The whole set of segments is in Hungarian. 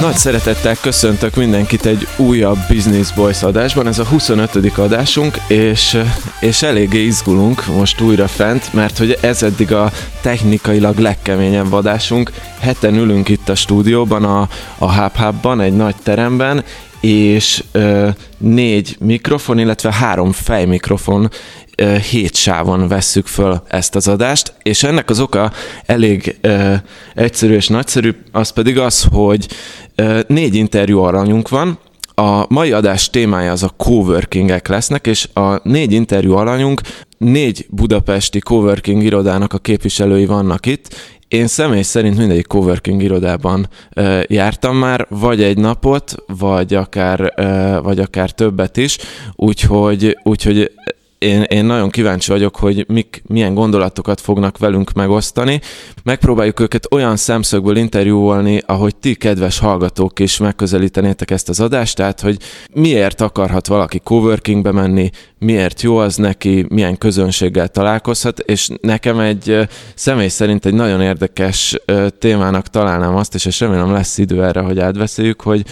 Nagy szeretettel köszöntök mindenkit egy újabb Business Boys adásban, ez a 25. adásunk, és, és eléggé izgulunk most újra fent, mert hogy ez eddig a technikailag legkeményebb adásunk. Heten ülünk itt a stúdióban, a, a Hub Hubban, egy nagy teremben, és ö, négy mikrofon, illetve három fejmikrofon ö, hét sávon vesszük föl ezt az adást, és ennek az oka elég ö, egyszerű és nagyszerű, az pedig az, hogy ö, négy interjú aranyunk van, a mai adás témája az a coworkingek lesznek, és a négy interjú alanyunk négy budapesti coworking irodának a képviselői vannak itt, én személy szerint mindegyik coworking irodában ö, jártam már, vagy egy napot, vagy akár, ö, vagy akár többet is, úgyhogy, úgyhogy én, én nagyon kíváncsi vagyok, hogy mik, milyen gondolatokat fognak velünk megosztani. Megpróbáljuk őket olyan szemszögből interjúolni, ahogy ti, kedves hallgatók is megközelítenétek ezt az adást, tehát hogy miért akarhat valaki coworkingbe menni, miért jó az neki, milyen közönséggel találkozhat, és nekem egy személy szerint egy nagyon érdekes témának találnám azt, és remélem lesz idő erre, hogy átbeszéljük, hogy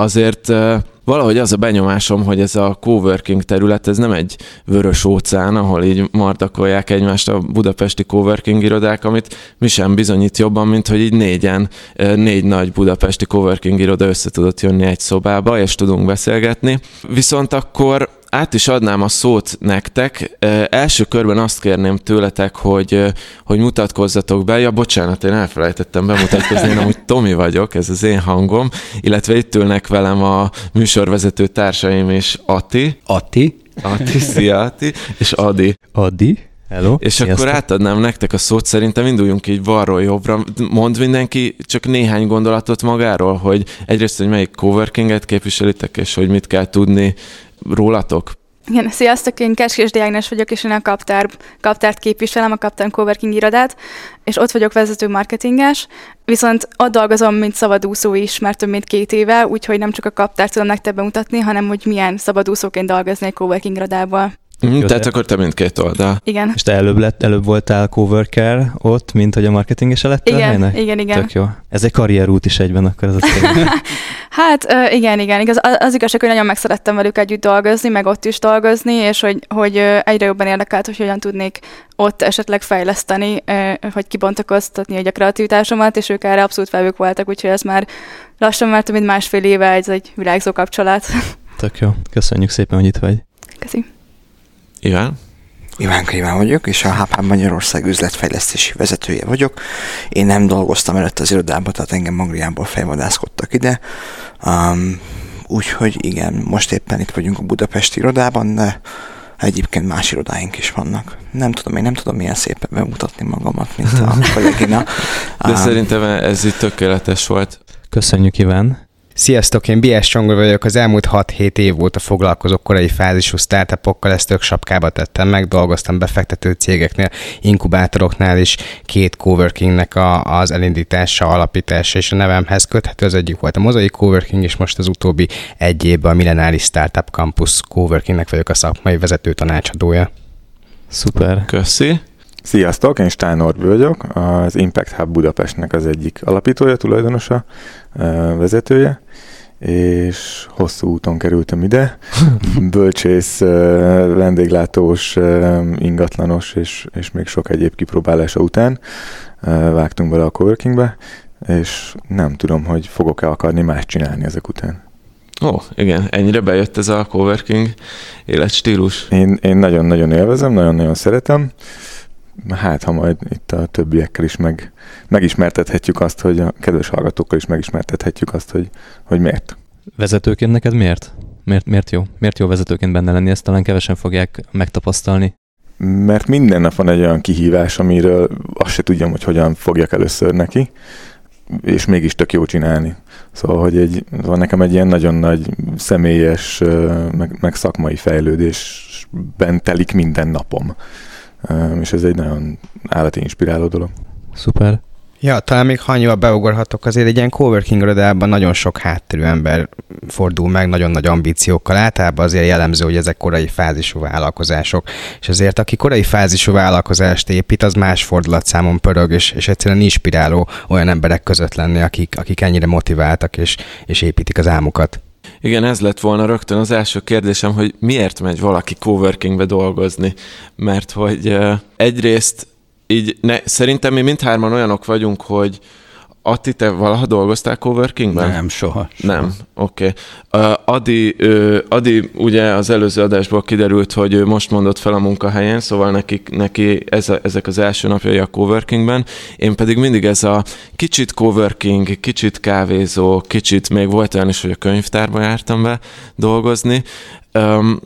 azért valahogy az a benyomásom, hogy ez a coworking terület, ez nem egy vörös óceán, ahol így martakolják egymást a budapesti coworking irodák, amit mi sem bizonyít jobban, mint hogy így négyen, négy nagy budapesti coworking iroda össze tudott jönni egy szobába, és tudunk beszélgetni. Viszont akkor át is adnám a szót nektek. Első körben azt kérném tőletek, hogy, hogy mutatkozzatok be. Ja, bocsánat, én elfelejtettem bemutatkozni, én amúgy Tomi vagyok, ez az én hangom, illetve itt ülnek velem a műsorvezető társaim és Ati. Ati. Ati, szia Ati, és Adi. Adi. Hello. És Sziasztok. akkor átadnám nektek a szót, szerintem induljunk így balról jobbra. Mond mindenki csak néhány gondolatot magáról, hogy egyrészt, hogy melyik coworkinget képviselitek, és hogy mit kell tudni rólatok? Igen, sziasztok, én Keskés Diágnes vagyok, és én a Kaptár, Kaptárt képviselem, a Kaptár Coworking irodát, és ott vagyok vezető marketinges, viszont ott dolgozom, mint szabadúszó is, mert több mint két éve, úgyhogy nem csak a Kaptárt tudom nektek bemutatni, hanem hogy milyen szabadúszóként dolgozni egy coworking irodában. Mm, tehát akkor te mindkét oldal. Igen. És te előbb, lett, előbb voltál coworker ott, mint hogy a marketinges lettél? Igen, ennek? igen, igen. Tök jó. Ez egy karrierút is egyben akkor az a Hát igen, igen. Igaz, az igazság, hogy nagyon megszerettem velük együtt dolgozni, meg ott is dolgozni, és hogy, hogy egyre jobban érdekelt, hogy hogyan tudnék ott esetleg fejleszteni, hogy kibontakoztatni a kreativitásomat, és ők erre abszolút felvők voltak, úgyhogy ez már lassan már több mint másfél éve ez egy virágzó kapcsolat. Tök jó. Köszönjük szépen, hogy itt vagy. Köszönjük. Iván? Iván Iván vagyok, és a HP Magyarország üzletfejlesztési vezetője vagyok. Én nem dolgoztam előtt az irodában, tehát engem Magriából fejvadászkodtak ide. Um, úgyhogy igen, most éppen itt vagyunk a Budapesti irodában, de egyébként más irodáink is vannak. Nem tudom, én nem tudom milyen szépen bemutatni magamat, mint a kollégina. De um, szerintem ez itt tökéletes volt. Köszönjük, Iván. Sziasztok, én B.S. Csongor vagyok, az elmúlt 6-7 év óta foglalkozok korai fázisú startupokkal, ezt tök sapkába tettem meg, dolgoztam befektető cégeknél, inkubátoroknál is, két coworkingnek a, az elindítása, alapítása és a nevemhez köthető, az egyik volt a Mozaik Coworking, és most az utóbbi egy évben a Millenáris Startup Campus Coworkingnek vagyok a szakmai vezető tanácsadója. Szuper. Köszi. Sziasztok, én Steinor vagyok, az Impact Hub Budapestnek az egyik alapítója, tulajdonosa, vezetője, és hosszú úton kerültem ide. Bölcsész, vendéglátós, ingatlanos, és, és még sok egyéb kipróbálása után vágtunk bele a coworkingbe, és nem tudom, hogy fogok-e akarni más csinálni ezek után. Ó, igen, ennyire bejött ez a coworking életstílus. Én, én nagyon-nagyon élvezem, nagyon-nagyon szeretem hát ha majd itt a többiekkel is meg, megismertethetjük azt, hogy a kedves hallgatókkal is megismertethetjük azt, hogy, hogy miért. Vezetőként neked miért? Miért, miért jó? Miért jó vezetőként benne lenni? Ezt talán kevesen fogják megtapasztalni. Mert minden nap van egy olyan kihívás, amiről azt se tudjam, hogy hogyan fogjak először neki, és mégis tök jó csinálni. Szóval, hogy egy, van nekem egy ilyen nagyon nagy személyes, meg, meg szakmai fejlődésben telik minden napom és ez egy nagyon állati inspiráló dolog. Szuper. Ja, talán még ha annyival beugorhatok, azért egy ilyen coworking irodában nagyon sok hátterű ember fordul meg, nagyon nagy ambíciókkal. Általában azért jellemző, hogy ezek korai fázisú vállalkozások. És azért, aki korai fázisú vállalkozást épít, az más fordulatszámon pörög, és, és egyszerűen inspiráló olyan emberek között lenni, akik, akik ennyire motiváltak, és, és építik az álmukat. Igen, ez lett volna rögtön az első kérdésem, hogy miért megy valaki coworkingbe dolgozni? Mert hogy egyrészt így ne, szerintem mi mindhárman olyanok vagyunk, hogy Atti, te valaha dolgoztál coworkingben? Nem, soha. soha. Nem, oké. Okay. Adi, Adi, ugye az előző adásból kiderült, hogy ő most mondott fel a munkahelyen, szóval neki, neki ez a, ezek az első napjai a coworkingben. Én pedig mindig ez a kicsit coworking, kicsit kávézó, kicsit még volt olyan is, hogy a könyvtárba jártam be dolgozni. Um,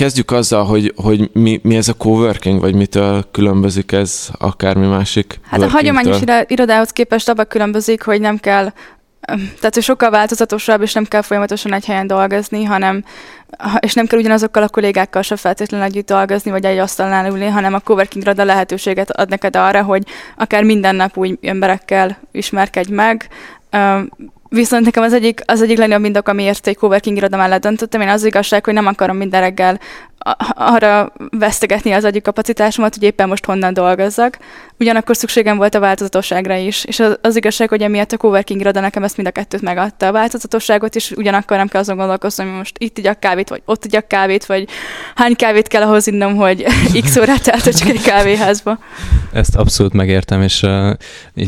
kezdjük azzal, hogy, hogy mi, mi ez a coworking, vagy mitől különbözik ez akármi másik Hát a hagyományos irodához képest abban különbözik, hogy nem kell tehát, hogy sokkal változatosabb, és nem kell folyamatosan egy helyen dolgozni, hanem, és nem kell ugyanazokkal a kollégákkal se feltétlenül együtt dolgozni, vagy egy asztalnál ülni, hanem a coworking iroda lehetőséget ad neked arra, hogy akár minden nap új emberekkel ismerkedj meg, Viszont nekem az egyik, az egyik legnagyobb mindok, amiért egy coworking iroda mellett döntöttem, én az igazság, hogy nem akarom minden reggel arra vesztegetni az agyi kapacitásomat, hogy éppen most honnan dolgozzak. Ugyanakkor szükségem volt a változatosságra is, és az, az igazság, hogy emiatt a coworking iroda nekem ezt mind a kettőt megadta. A változatosságot is ugyanakkor nem kell azon gondolkozni, hogy most itt igyak kávét, vagy ott igyak kávét, vagy hány kávét kell ahhoz innom, hogy x órát eltöltsek egy kávéházba. Ezt abszolút megértem, és uh,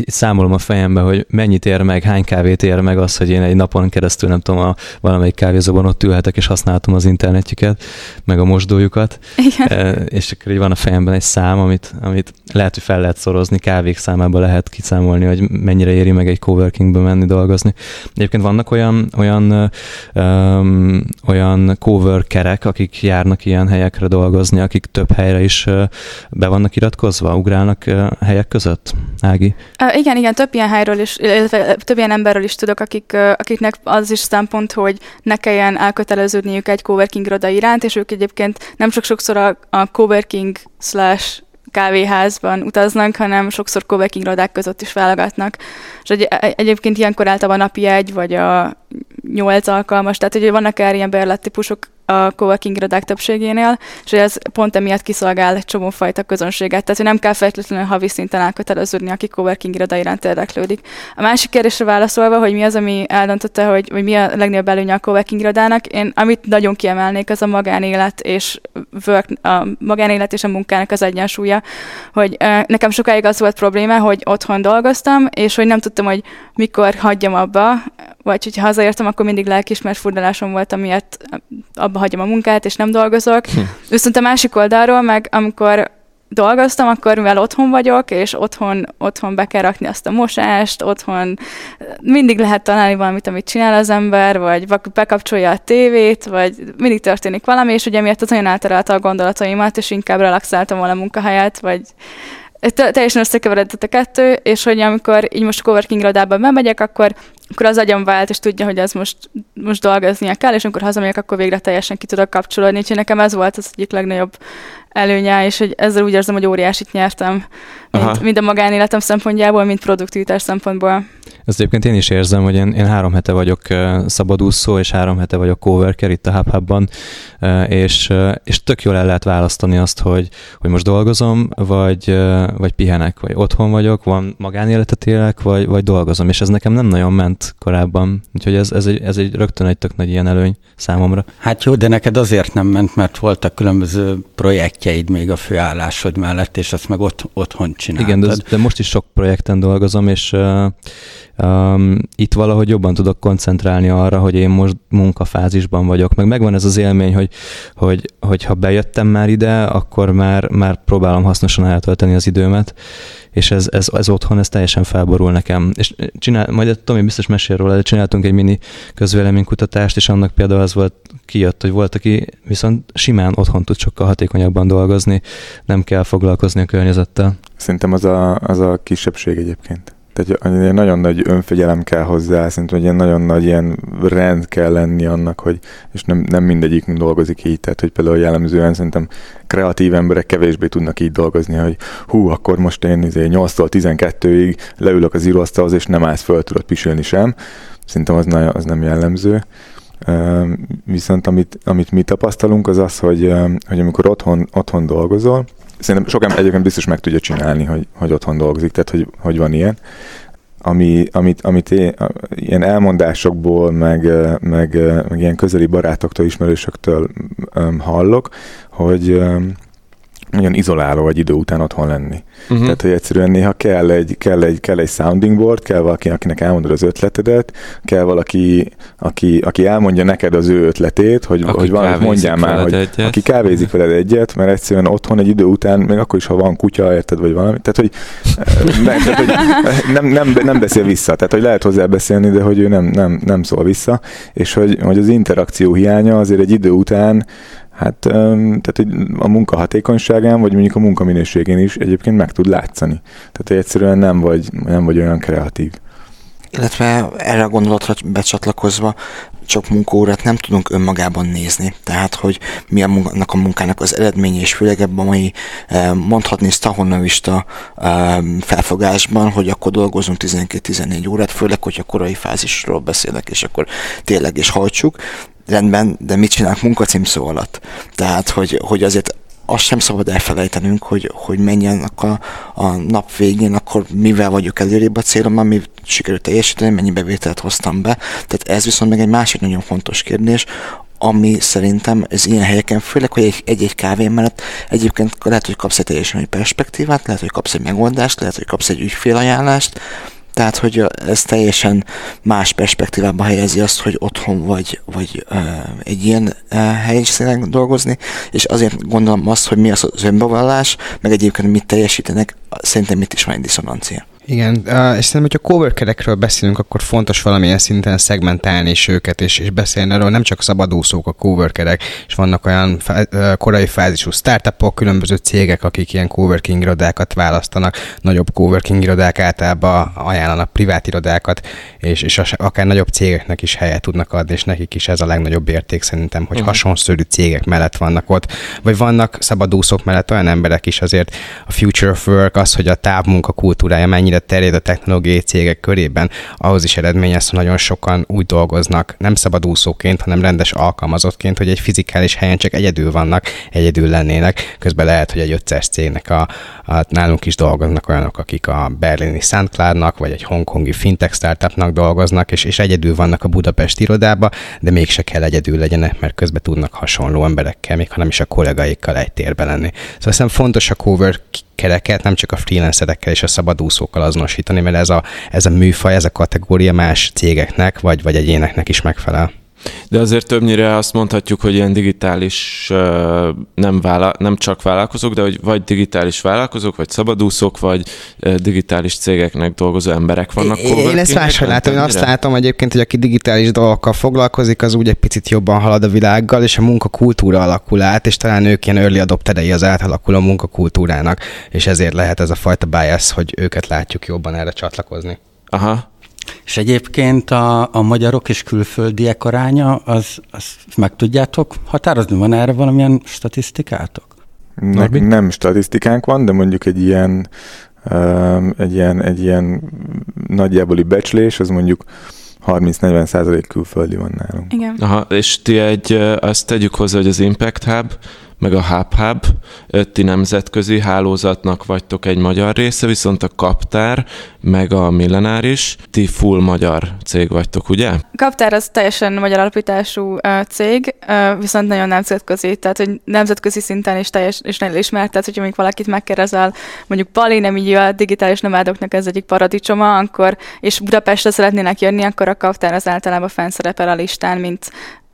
számolom a fejembe, hogy mennyit ér meg, hány kávét ér meg az, hogy én egy napon keresztül, nem tudom, a valamelyik kávézóban ott ülhetek, és használhatom az internetjüket, meg a mosdójukat. Igen. És akkor így van a fejemben egy szám, amit, amit lehet, hogy fel lehet szorozni, kávék számába lehet kiszámolni, hogy mennyire éri meg egy coworkingbe menni dolgozni. Egyébként vannak olyan, olyan, um, olyan coworkerek, akik járnak ilyen helyekre dolgozni, akik több helyre is be vannak iratkozva, ugrálnak helyek között? Ági? Igen, igen, több ilyen helyről is, illetve több ilyen emberről is tudok, akik, akiknek az is szempont, hogy ne kelljen elköteleződniük egy coworking iroda iránt, és ők egyébként nem sok sokszor a, a coworking slash kávéházban utaznak, hanem sokszor coworking irodák között is válogatnak. És egy, egyébként ilyenkor általában a napi egy, vagy a nyolc alkalmas, tehát hogy vannak erre ilyen bérlettípusok, a coworking irodák többségénél, és ez pont emiatt kiszolgál egy csomó fajta közönséget. Tehát, hogy nem kell feltétlenül havi szinten elköteleződni, aki coworking iroda iránt érdeklődik. A másik kérdésre válaszolva, hogy mi az, ami eldöntötte, hogy, hogy mi a legnagyobb előnye a coworking irodának, én amit nagyon kiemelnék, az a magánélet és work, a magánélet és a munkának az egyensúlya, hogy nekem sokáig az volt probléma, hogy otthon dolgoztam, és hogy nem tudtam, hogy mikor hagyjam abba, vagy hogyha hazaértem, akkor mindig lelkismert furdalásom volt, amiért abba hagyom a munkát, és nem dolgozok. Hm. Viszont a másik oldalról meg, amikor dolgoztam, akkor mivel otthon vagyok, és otthon, otthon be kell rakni azt a mosást, otthon mindig lehet találni valamit, amit csinál az ember, vagy bekapcsolja a tévét, vagy mindig történik valami, és ugye miatt az nagyon elterelte a gondolataimat, és inkább relaxáltam volna a munkahelyet, vagy teljesen összekeveredett a kettő, és hogy amikor így most a coworking irodában bemegyek, akkor, akkor az agyam vált, és tudja, hogy az most, most dolgoznia kell, és amikor hazamegyek, akkor végre teljesen ki tudok kapcsolódni. Úgyhogy nekem ez volt az egyik legnagyobb előnye, és hogy ezzel úgy érzem, hogy óriásit nyertem, mint, mind a magánéletem szempontjából, mint produktivitás szempontból. Ezt egyébként én is érzem, hogy én, én három hete vagyok szabadúszó, és három hete vagyok coworker itt a hub és, és tök jól el lehet választani azt, hogy, hogy most dolgozom, vagy, vagy pihenek, vagy otthon vagyok, van magánéletet élek, vagy, vagy dolgozom, és ez nekem nem nagyon ment korábban, úgyhogy ez, ez, egy, ez egy rögtön egy tök nagy ilyen előny számomra. Hát jó, de neked azért nem ment, mert voltak különböző projektjeid még a főállásod mellett, és azt meg ott, otthon csináltad. Igen, de, de most is sok projekten dolgozom, és um, itt valahogy jobban tudok koncentrálni arra, hogy én most munkafázisban vagyok. Meg megvan ez az élmény, hogy, hogy, hogy ha bejöttem már ide, akkor már, már próbálom hasznosan eltölteni az időmet, és ez, ez, ez otthon, ez teljesen felborul nekem. És csinál, majd Tomi biztos mesél róla, de csináltunk egy mini közvéleménykutatást, és annak például az volt, kijött, hogy volt, aki viszont simán otthon tud sokkal hatékonyabban dolgozni, nem kell foglalkozni a környezettel. Szerintem az a, az a kisebbség egyébként. Tehát egy nagyon nagy önfegyelem kell hozzá, szerintem hogy ilyen nagyon nagy ilyen rend kell lenni annak, hogy, és nem, nem mindegyik dolgozik így, tehát hogy például jellemzően szerintem kreatív emberek kevésbé tudnak így dolgozni, hogy hú, akkor most én 8-tól izé 12-ig leülök az íróasztalhoz, és nem állsz föl, tudod pisilni sem. Szerintem az, az nem jellemző. Viszont amit, amit mi tapasztalunk, az az, hogy, hogy amikor otthon, otthon dolgozol, szerintem sok ember egyébként biztos meg tudja csinálni, hogy, hogy otthon dolgozik, tehát hogy, hogy van ilyen. Ami, amit, amit én, ilyen elmondásokból, meg, meg, meg ilyen közeli barátoktól, ismerősöktől um, hallok, hogy um, nagyon izoláló egy idő után otthon lenni. Uh-huh. Tehát, hogy egyszerűen néha kell egy, kell, egy, kell egy sounding board, kell valaki, akinek elmondod az ötletedet, kell valaki, aki, aki elmondja neked az ő ötletét, hogy, aki hogy valamit mondjál már, hogy egyet. aki kávézik veled egyet, mert egyszerűen otthon egy idő után, még akkor is, ha van kutya, érted, vagy valami, tehát, hogy, ne, tehát, hogy nem, nem, nem beszél vissza, tehát, hogy lehet hozzá beszélni, de hogy ő nem, nem, nem szól vissza, és hogy, hogy az interakció hiánya azért egy idő után Hát tehát a munka hatékonyságán, vagy mondjuk a munkaminőségén is egyébként meg tud látszani. Tehát egyszerűen nem vagy, nem vagy olyan kreatív. Illetve erre a gondolatra becsatlakozva csak munkaórát nem tudunk önmagában nézni. Tehát, hogy mi a munkának, a munkának az eredménye, és főleg ebben a mai mondhatni stahonovista felfogásban, hogy akkor dolgozunk 12-14 órát, főleg, hogyha korai fázisról beszélek, és akkor tényleg is hajtsuk rendben, de mit csinálunk munkacímszó alatt? Tehát, hogy, hogy azért azt sem szabad elfelejtenünk, hogy, hogy menjen a, a nap végén, akkor mivel vagyok előrébb a célom, mi sikerült teljesíteni, mennyi bevételt hoztam be. Tehát ez viszont meg egy másik nagyon fontos kérdés, ami szerintem ez ilyen helyeken, főleg, hogy egy-egy kávé mellett egyébként lehet, hogy kapsz egy teljesen egy perspektívát, lehet, hogy kapsz egy megoldást, lehet, hogy kapsz egy ügyfélajánlást, tehát, hogy ez teljesen más perspektívába helyezi azt, hogy otthon vagy, vagy uh, egy ilyen uh, helyiségen dolgozni, és azért gondolom azt, hogy mi az az önbevallás, meg egyébként mit teljesítenek, szerintem itt is van egy diszonancia. Igen, és szerintem, hogyha coworkerekről beszélünk, akkor fontos valamilyen szinten szegmentálni is őket, és, és beszélni arról, nem csak szabadúszók a coworkerek, és vannak olyan korai fázisú startupok, különböző cégek, akik ilyen coworking irodákat választanak, nagyobb coworking irodák általában ajánlanak privát irodákat, és, és akár nagyobb cégeknek is helyet tudnak adni, és nekik is ez a legnagyobb érték szerintem, hogy uh-huh. hasonszörű cégek mellett vannak ott, vagy vannak szabadúszók mellett olyan emberek is azért a future of work, az, hogy a távmunka kultúrája mennyi mennyire terjed a technológiai cégek körében, ahhoz is eredményez, hogy nagyon sokan úgy dolgoznak, nem szabadúszóként, hanem rendes alkalmazottként, hogy egy fizikális helyen csak egyedül vannak, egyedül lennének. Közben lehet, hogy egy ötszeres cégnek a, a, nálunk is dolgoznak olyanok, akik a berlini SoundCloud-nak, vagy egy hongkongi fintech startupnak dolgoznak, és, és egyedül vannak a Budapest irodába, de mégse kell egyedül legyenek, mert közben tudnak hasonló emberekkel, még ha nem is a kollégáikkal egy térbe lenni. Szóval hiszem fontos a cover kereket nem csak a freelancerekkel és a szabadúszókkal azonosítani, mert ez a, ez a műfaj, ez a kategória más cégeknek vagy, vagy egyéneknek is megfelel. De azért többnyire azt mondhatjuk, hogy ilyen digitális nem, vála, nem csak vállalkozók, de hogy vagy digitális vállalkozók, vagy szabadúszók, vagy digitális cégeknek dolgozó emberek vannak. Én, én ezt máshogy látom. Én azt látom egyébként, hogy aki digitális dolgokkal foglalkozik, az úgy egy picit jobban halad a világgal, és a munkakultúra alakul át, és talán ők ilyen early adopterei az átalakuló munkakultúrának, és ezért lehet ez a fajta bias, hogy őket látjuk jobban erre csatlakozni. Aha, és egyébként a, a magyarok és külföldiek aránya, az, az meg tudjátok határozni? Van erre valamilyen statisztikátok? Ne, nem statisztikánk van, de mondjuk egy ilyen, um, egy ilyen, egy ilyen nagyjáboli becslés, az mondjuk 30-40 százalék külföldi van nálunk. Igen. Aha, és ti egy, azt tegyük hozzá, hogy az Impact Hub meg a HubHub, ti nemzetközi hálózatnak vagytok egy magyar része, viszont a Kaptár, meg a Millenáris, ti full magyar cég vagytok, ugye? Kaptár az teljesen magyar alapítású cég, viszont nagyon nemzetközi, tehát hogy nemzetközi szinten is teljes, és nagyon ismert, tehát hogyha még valakit megkeresel, mondjuk Bali, nem így a digitális nomádoknak ez egyik paradicsoma, akkor, és Budapestre szeretnének jönni, akkor a Kaptár az általában fennszerepel a listán, mint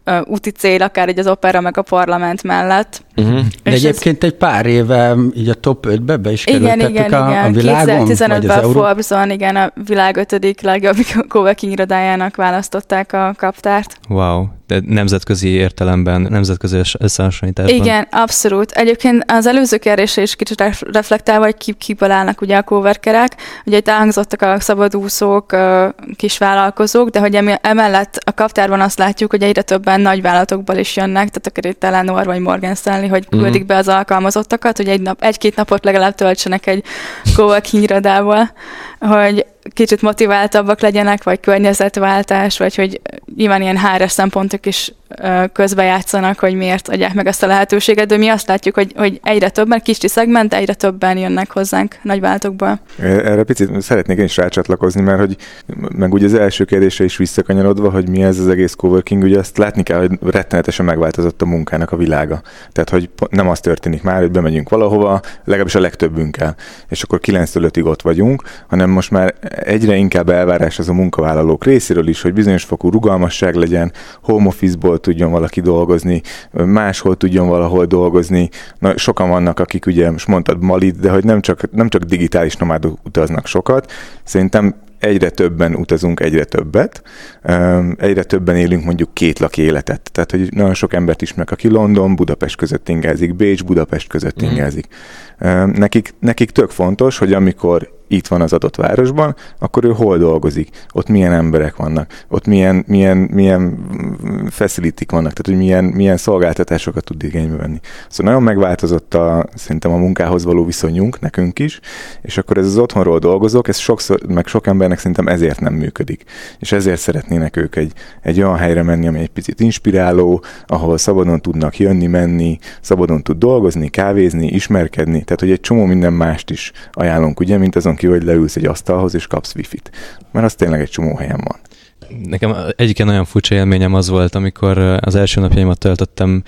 uh, úti cél, akár egy az opera meg a parlament mellett. Uh-huh. De egyébként ez... egy pár éve így a top 5-be be is igen, igen, a, igen. a világon? 2015-ben Forbes-on, igen, a világ ötödik legjobb coworking irodájának választották a kaptárt. Wow, nemzetközi értelemben, nemzetközi összehasonlításban. Igen, abszolút. Egyébként az előző kérdésre is kicsit reflektálva, hogy ki, kiből állnak ugye a coworkerek. Ugye itt elhangzottak a szabadúszók, kisvállalkozók, de hogy emellett a kaptárban azt látjuk, hogy egyre többen nagy vállalatokból is jönnek, tehát akár itt Eleanor vagy Morgan Stanley, hogy mhm. küldik be az alkalmazottakat, hogy egy nap, egy-két napot legalább töltsenek egy coworking irodával, hogy kicsit motiváltabbak legyenek, vagy környezetváltás, vagy hogy nyilván ilyen HR szempontok is közbejátszanak, hogy miért adják meg ezt a lehetőséget, de mi azt látjuk, hogy, hogy egyre többen, kicsi szegment, egyre többen jönnek hozzánk nagyváltokból. Erre picit szeretnék én is rácsatlakozni, mert hogy meg ugye az első kérdése is visszakanyarodva, hogy mi ez az egész coworking, ugye azt látni kell, hogy rettenetesen megváltozott a munkának a világa. Tehát, hogy nem az történik már, hogy bemegyünk valahova, legalábbis a legtöbbünkkel, és akkor 9-től 5-ig ott vagyunk, hanem most már egyre inkább elvárás az a munkavállalók részéről is, hogy bizonyos fokú rugalmasság legyen, home office-ból tudjon valaki dolgozni, máshol tudjon valahol dolgozni. Na, sokan vannak, akik ugye, most mondtad Malit, de hogy nem csak, nem csak digitális nomádok utaznak sokat, szerintem egyre többen utazunk, egyre többet, egyre többen élünk mondjuk két laki életet. Tehát, hogy nagyon sok embert ismerek, aki London, Budapest között ingázik, Bécs, Budapest között mm. ingázik. Nekik, nekik tök fontos, hogy amikor itt van az adott városban, akkor ő hol dolgozik, ott milyen emberek vannak, ott milyen, milyen, milyen facility vannak, tehát hogy milyen, milyen szolgáltatásokat tud igénybe venni. Szóval nagyon megváltozott a, szerintem a munkához való viszonyunk, nekünk is, és akkor ez az otthonról dolgozók, ez sokszor, meg sok embernek szerintem ezért nem működik. És ezért szeretnének ők egy, egy olyan helyre menni, ami egy picit inspiráló, ahol szabadon tudnak jönni, menni, szabadon tud dolgozni, kávézni, ismerkedni, tehát hogy egy csomó minden mást is ajánlunk, ugye, mint azon ki, hogy leülsz egy asztalhoz és kapsz wifi-t. Mert az tényleg egy csomó helyen van. Nekem egyik nagyon furcsa élményem az volt, amikor az első napjaimat töltöttem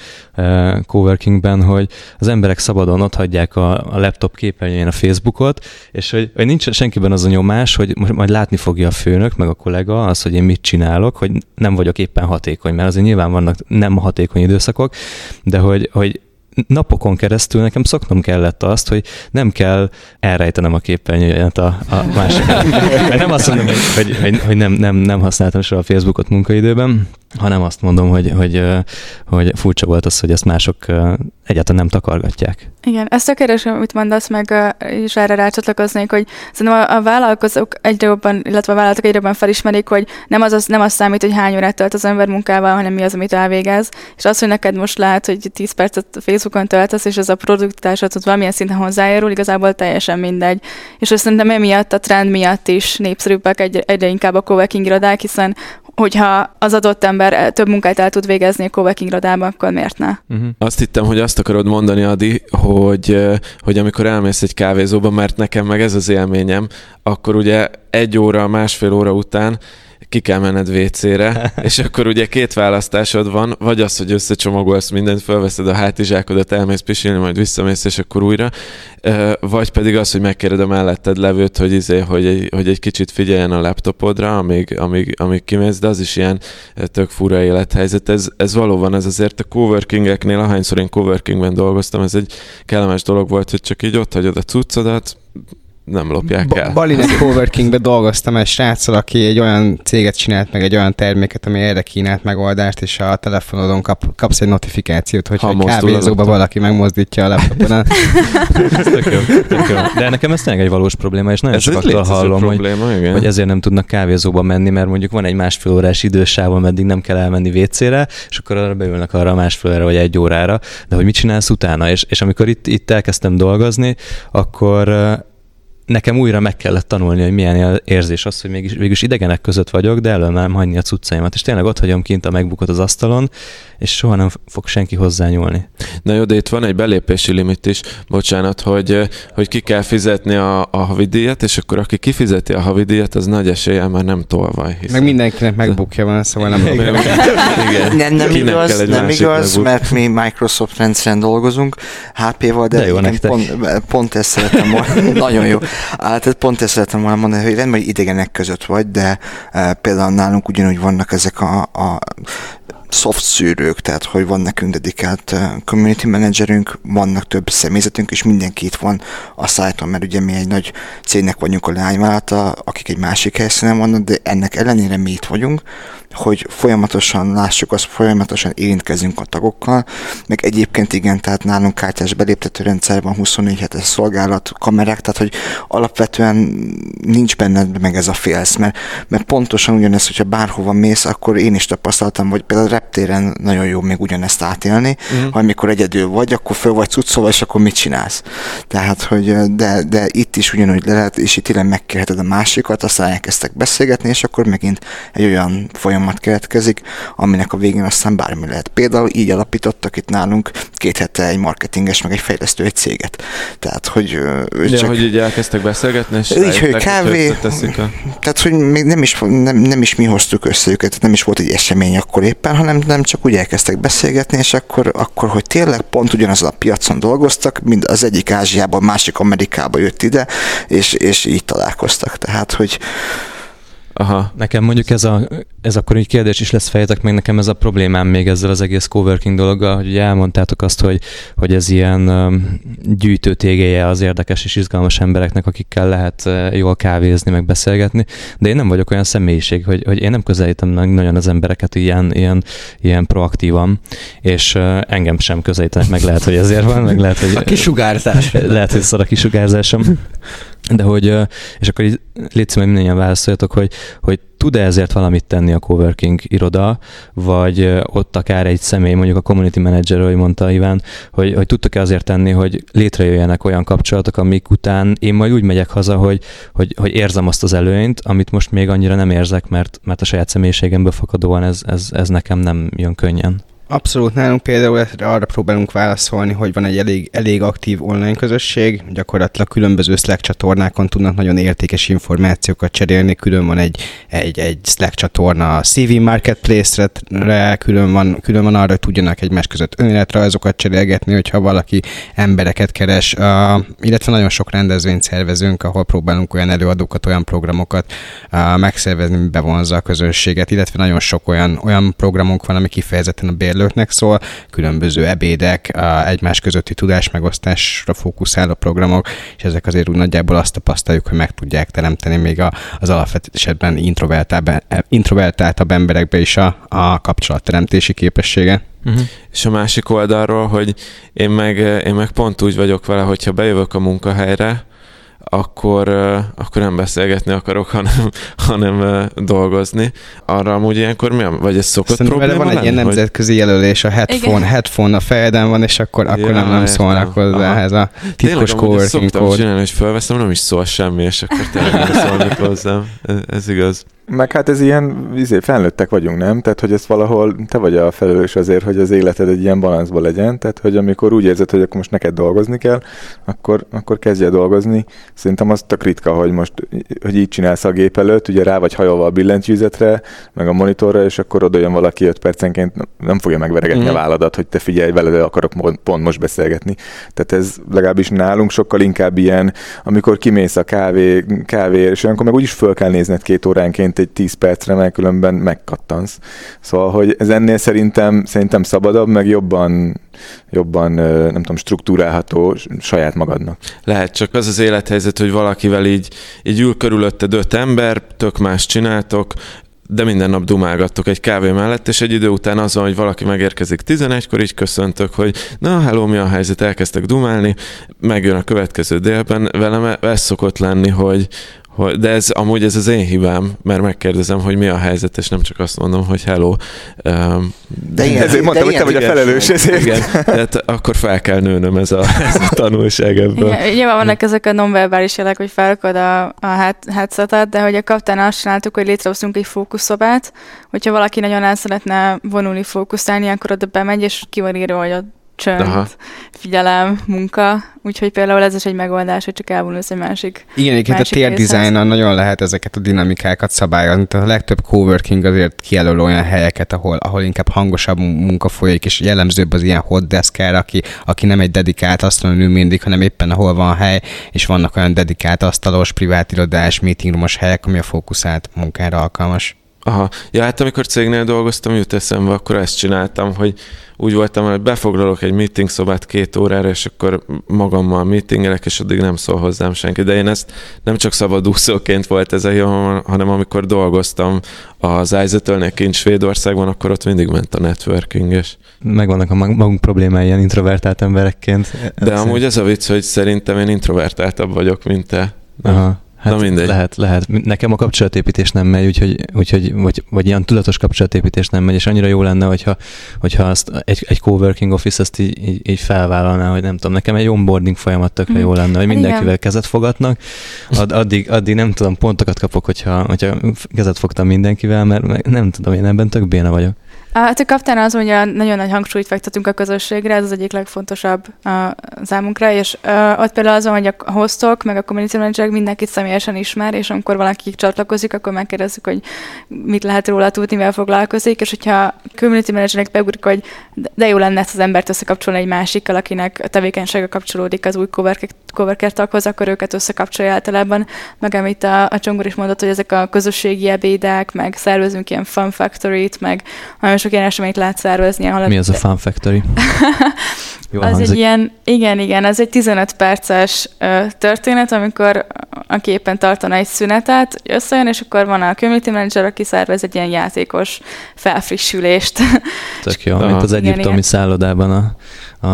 coworkingben, hogy az emberek szabadon ott hagyják a, a laptop képernyőjén a Facebookot, és hogy, hogy nincs senkiben az a nyomás, hogy majd látni fogja a főnök, meg a kollega az, hogy én mit csinálok, hogy nem vagyok éppen hatékony, mert azért nyilván vannak nem hatékony időszakok, de hogy, hogy napokon keresztül nekem szoknom kellett azt, hogy nem kell elrejtenem a képernyőjét a, a másik. nem azt mondom, hogy, hogy, hogy, nem, nem, nem használtam soha a Facebookot munkaidőben, hanem azt mondom, hogy, hogy, hogy furcsa volt az, hogy ezt mások egyáltalán nem takargatják. Igen, ezt tökéletes, amit mondasz, meg is erre rácsatlakoznék, hogy szerintem a, a vállalkozók egyre jobban, illetve a vállalatok egyre jobban felismerik, hogy nem az, az, nem az számít, hogy hány órát tölt az ember munkával, hanem mi az, amit elvégez. És az, hogy neked most lehet, hogy 10 percet Facebookon töltesz, és ez a produktásod valamilyen szinten hozzájárul, igazából teljesen mindegy. És azt szerintem emiatt a trend miatt is népszerűbbek egyre, egyre inkább a coworking irodák, hiszen hogyha az adott ember több munkát el tud végezni a coworking irodában, akkor miért ne? Uh-huh. Azt hittem, hogy azt akarod mondani, Adi, hogy, hogy amikor elmész egy kávézóba, mert nekem meg ez az élményem, akkor ugye egy óra, másfél óra után ki kell menned WC-re, és akkor ugye két választásod van, vagy az, hogy összecsomagolsz mindent, felveszed a hátizsákodat, elmész pisilni, majd visszamész, és akkor újra, vagy pedig az, hogy megkéred a melletted levőt, hogy, izé, hogy, egy, hogy egy kicsit figyeljen a laptopodra, amíg, amíg, amíg kimész, de az is ilyen tök fura élethelyzet. Ez, ez valóban, ez azért a coworkingeknél, ahányszor én coworkingben dolgoztam, ez egy kellemes dolog volt, hogy csak így ott hagyod a cuccodat, nem lopják el. Balinek Coworkingbe dolgoztam egy sráccal, aki egy olyan céget csinált meg, egy olyan terméket, ami erre kínált megoldást, és a telefonodon kap, kapsz egy notifikációt, hogy egy kávézóba valaki megmozdítja a laptopon. De nekem ez tényleg egy valós probléma, és nagyon ez sokaktól hallom, probléma, hogy, igen. hogy ezért nem tudnak kávézóba menni, mert mondjuk van egy másfél órás idősáv, ameddig nem kell elmenni WC-re, és akkor arra beülnek arra a másfél óra vagy egy órára, de hogy mit csinálsz utána? És, és amikor itt, itt elkezdtem dolgozni, akkor nekem újra meg kellett tanulni, hogy milyen érzés az, hogy mégis, mégis idegenek között vagyok, de elő nem hagyni a cuccaimat. És tényleg ott hagyom kint a megbukott az asztalon, és soha nem fog senki hozzányúlni. Na jó, de itt van egy belépési limit is, bocsánat, hogy, hogy ki kell fizetni a, a havidíjat, és akkor aki kifizeti a havidíjat, az nagy eséllyel már nem tolvaj. Hiszen... Meg mindenkinek megbukja van, szóval nem Igen. Igen. Nem, nem igaz, nem igaz, mert mi Microsoft rendszeren dolgozunk, HP-val, de, de jó pont, pont ezt szeretem volna. Nagyon jó. Hát pont ezt szeretem volna mondani, hogy rendben, hogy idegenek között vagy, de e, például nálunk ugyanúgy vannak ezek a, a soft szűrők, tehát hogy van nekünk dedikált community managerünk, vannak több személyzetünk, és mindenki itt van a szájton, mert ugye mi egy nagy cégnek vagyunk a lányvállalata, akik egy másik helyszínen vannak, de ennek ellenére mi itt vagyunk, hogy folyamatosan lássuk azt, folyamatosan érintkezünk a tagokkal, meg egyébként igen, tehát nálunk kártyás beléptető rendszer van, 24 hetes szolgálat, kamerák, tehát hogy alapvetően nincs benned meg ez a félsz, mert, mert pontosan ugyanez, hogyha bárhova mész, akkor én is tapasztaltam, hogy például a reptéren nagyon jó még ugyanezt átélni, mm. ha amikor egyedül vagy, akkor föl vagy cuccolva, és akkor mit csinálsz. Tehát, hogy de, de itt is ugyanúgy le lehet, és itt tényleg megkérheted a másikat, aztán elkezdtek beszélgetni, és akkor megint egy olyan folyamat folyamat keletkezik, aminek a végén aztán bármi lehet. Például így alapítottak itt nálunk két hete egy marketinges, meg egy fejlesztő egy céget. Tehát, hogy ő ja, csak... hogy így elkezdtek beszélgetni, és így, hogy kávé, a... tehát, hogy még nem is, nem, nem is mi hoztuk össze őket, nem is volt egy esemény akkor éppen, hanem nem csak úgy elkezdtek beszélgetni, és akkor, akkor hogy tényleg pont ugyanaz a piacon dolgoztak, mind az egyik Ázsiában, másik Amerikába jött ide, és, és így találkoztak. Tehát, hogy Aha. Nekem mondjuk ez, a, ez akkor egy kérdés is lesz fejetek meg, nekem ez a problémám még ezzel az egész coworking dologgal, hogy ugye elmondtátok azt, hogy, hogy ez ilyen um, gyűjtő tégéje az érdekes és izgalmas embereknek, akikkel lehet uh, jól kávézni, meg beszélgetni, de én nem vagyok olyan személyiség, hogy, hogy én nem közelítem nagyon az embereket ilyen, ilyen, ilyen proaktívan, és uh, engem sem közelítenek meg, lehet, hogy ezért van, meg lehet, hogy... A kisugárzás. Lehet, hogy szar a kisugárzásom. De hogy, és akkor így légy hogy mindannyian válaszoljatok, hogy, hogy tud-e ezért valamit tenni a coworking iroda, vagy ott akár egy személy, mondjuk a community manager, ahogy mondta Iván, hogy, hogy tudtok-e azért tenni, hogy létrejöjjenek olyan kapcsolatok, amik után én majd úgy megyek haza, hogy, hogy, hogy érzem azt az előnyt, amit most még annyira nem érzek, mert, mert a saját személyiségemből fakadóan ez, ez, ez nekem nem jön könnyen. Abszolút nálunk például arra próbálunk válaszolni, hogy van egy elég, elég aktív online közösség, gyakorlatilag különböző Slack csatornákon tudnak nagyon értékes információkat cserélni, külön van egy, egy, egy Slack csatorna a CV Marketplace-re, külön van, külön van arra, hogy tudjanak egymás között önéletrajzokat cserélgetni, hogyha valaki embereket keres, uh, illetve nagyon sok rendezvényt szervezünk, ahol próbálunk olyan előadókat, olyan programokat uh, megszervezni, bevonza a közönséget, illetve nagyon sok olyan, olyan programunk van, ami kifejezetten a bérlő szereplőknek szól, különböző ebédek, egymás közötti tudásmegosztásra fókuszáló programok, és ezek azért úgy nagyjából azt tapasztaljuk, hogy meg tudják teremteni még az alapvető esetben introvertáltabb emberekbe is a, a kapcsolatteremtési képessége. Uh-huh. És a másik oldalról, hogy én meg, én meg pont úgy vagyok vele, hogyha bejövök a munkahelyre, akkor, akkor nem beszélgetni akarok, hanem, hanem dolgozni. Arra amúgy ilyenkor mi, vagy ez szokott Szerintem probléma van egy ilyen nemzetközi jelölés, a headphone, headphone a fejeden van, és akkor, akkor ja, nem, nem szólnak hozzá ez a titkos coworking kód. csinálni, hogy felveszem, nem is szól semmi, és akkor tényleg nem szólnak hozzám. Ez, ez igaz. Meg hát ez ilyen, izé, felnőttek vagyunk, nem? Tehát, hogy ez valahol, te vagy a felelős azért, hogy az életed egy ilyen balanszban legyen, tehát, hogy amikor úgy érzed, hogy akkor most neked dolgozni kell, akkor, akkor kezdje dolgozni. Szerintem az tök ritka, hogy most, hogy így csinálsz a gép előtt, ugye rá vagy hajolva a billentyűzetre, meg a monitorra, és akkor oda jön valaki 5 percenként, nem fogja megveregetni mm. a válladat, hogy te figyelj veled, akarok pont most beszélgetni. Tehát ez legalábbis nálunk sokkal inkább ilyen, amikor kimész a kávé, kávé, és akkor meg úgyis föl kell nézned két óránként egy 10 percre, mert különben megkattansz. Szóval, hogy ez ennél szerintem, szerintem szabadabb, meg jobban, jobban nem tudom, struktúrálható saját magadnak. Lehet, csak az az élethelyzet, hogy valakivel így, így ül körülötted öt ember, tök más csináltok, de minden nap dumálgattok egy kávé mellett, és egy idő után az van, hogy valaki megérkezik 11-kor, így köszöntök, hogy na, hello, mi a helyzet, elkezdtek dumálni, megjön a következő délben, velem ez szokott lenni, hogy, de ez amúgy ez az én hibám, mert megkérdezem, hogy mi a helyzet, és nem csak azt mondom, hogy hello. Um, de igen, ezért mondtam, hogy te vagy a felelős ezért. Igen, tehát akkor fel kell nőnöm ez a, ez a tanulság ebből. Igen, nyilván vannak ezek a nonverbális jelek, hogy felrakod a, a headsetet, de hogy a kaptán azt csináltuk, hogy létrehoztunk egy fókuszobát, hogyha valaki nagyon el szeretne vonulni, fókuszálni, akkor oda bemegy, és ki van írva, hogy ott csönd, Aha. figyelem, munka, úgyhogy például ez is egy megoldás, hogy csak elvonulsz egy másik Igen, egyébként a tér design nagyon lehet ezeket a dinamikákat szabályozni. Tehát a legtöbb coworking azért kijelöl olyan helyeket, ahol, ahol inkább hangosabb munka folyik, és jellemzőbb az ilyen hot desker, aki, aki nem egy dedikált asztalon ül mindig, hanem éppen ahol van hely, és vannak olyan dedikált asztalos, privát irodás, meetingrumos helyek, ami a fókuszált munkára alkalmas. Aha. Ja, hát amikor cégnél dolgoztam, jut eszembe, akkor ezt csináltam, hogy úgy voltam, hogy befoglalok egy meeting szobát két órára, és akkor magammal meetingelek, és addig nem szól hozzám senki. De én ezt nem csak szabadúszóként volt ez a jó, hanem amikor dolgoztam az Eizetölnél kint Svédországban, akkor ott mindig ment a networking, és... Megvannak a magunk problémái ilyen introvertált emberekként. De amúgy ez a vicc, hogy szerintem én introvertáltabb vagyok, mint te. Aha. Hát Na mindegy. Lehet, lehet. Nekem a kapcsolatépítés nem megy, úgyhogy, úgyhogy vagy, vagy ilyen tudatos kapcsolatépítés nem megy, és annyira jó lenne, hogyha, hogyha azt egy, egy coworking office ezt így, így, így felvállalná, hogy nem tudom, nekem egy onboarding folyamat tökre mm. jó lenne, hogy mindenkivel Igen. kezet fogadnak, Ad, addig, addig nem tudom, pontokat kapok, hogyha, hogyha kezet fogtam mindenkivel, mert nem tudom, én ebben tök béna vagyok. Hát a kaptán az, hogy nagyon nagy hangsúlyt fektetünk a közösségre, ez az egyik legfontosabb a számunkra, és ott például az hogy a hostok, meg a community managerek mindenkit személyesen ismer, és amikor valaki csatlakozik, akkor megkérdezzük, hogy mit lehet róla tudni, mivel foglalkozik, és hogyha a community managernek beugrik, hogy de jó lenne ezt az embert összekapcsolni egy másikkal, akinek a tevékenysége kapcsolódik az új coworker, coworker taghoz, akkor őket összekapcsolja általában, meg amit a, a Csongor is mondott, hogy ezek a közösségi ebédek, meg szervezünk ilyen fun factory-t, meg nagyon sok ilyen eseményt lehet szervezni. Ahol Mi az a Fun Factory? Jól az hangzik. egy ilyen, igen, igen, ez egy 15 perces ö, történet, amikor a képen tartana egy szünetet, összejön, és akkor van a community manager, aki szervez egy ilyen játékos felfrissülést. Tök jó, mint az egyiptomi igen, szállodában a, a,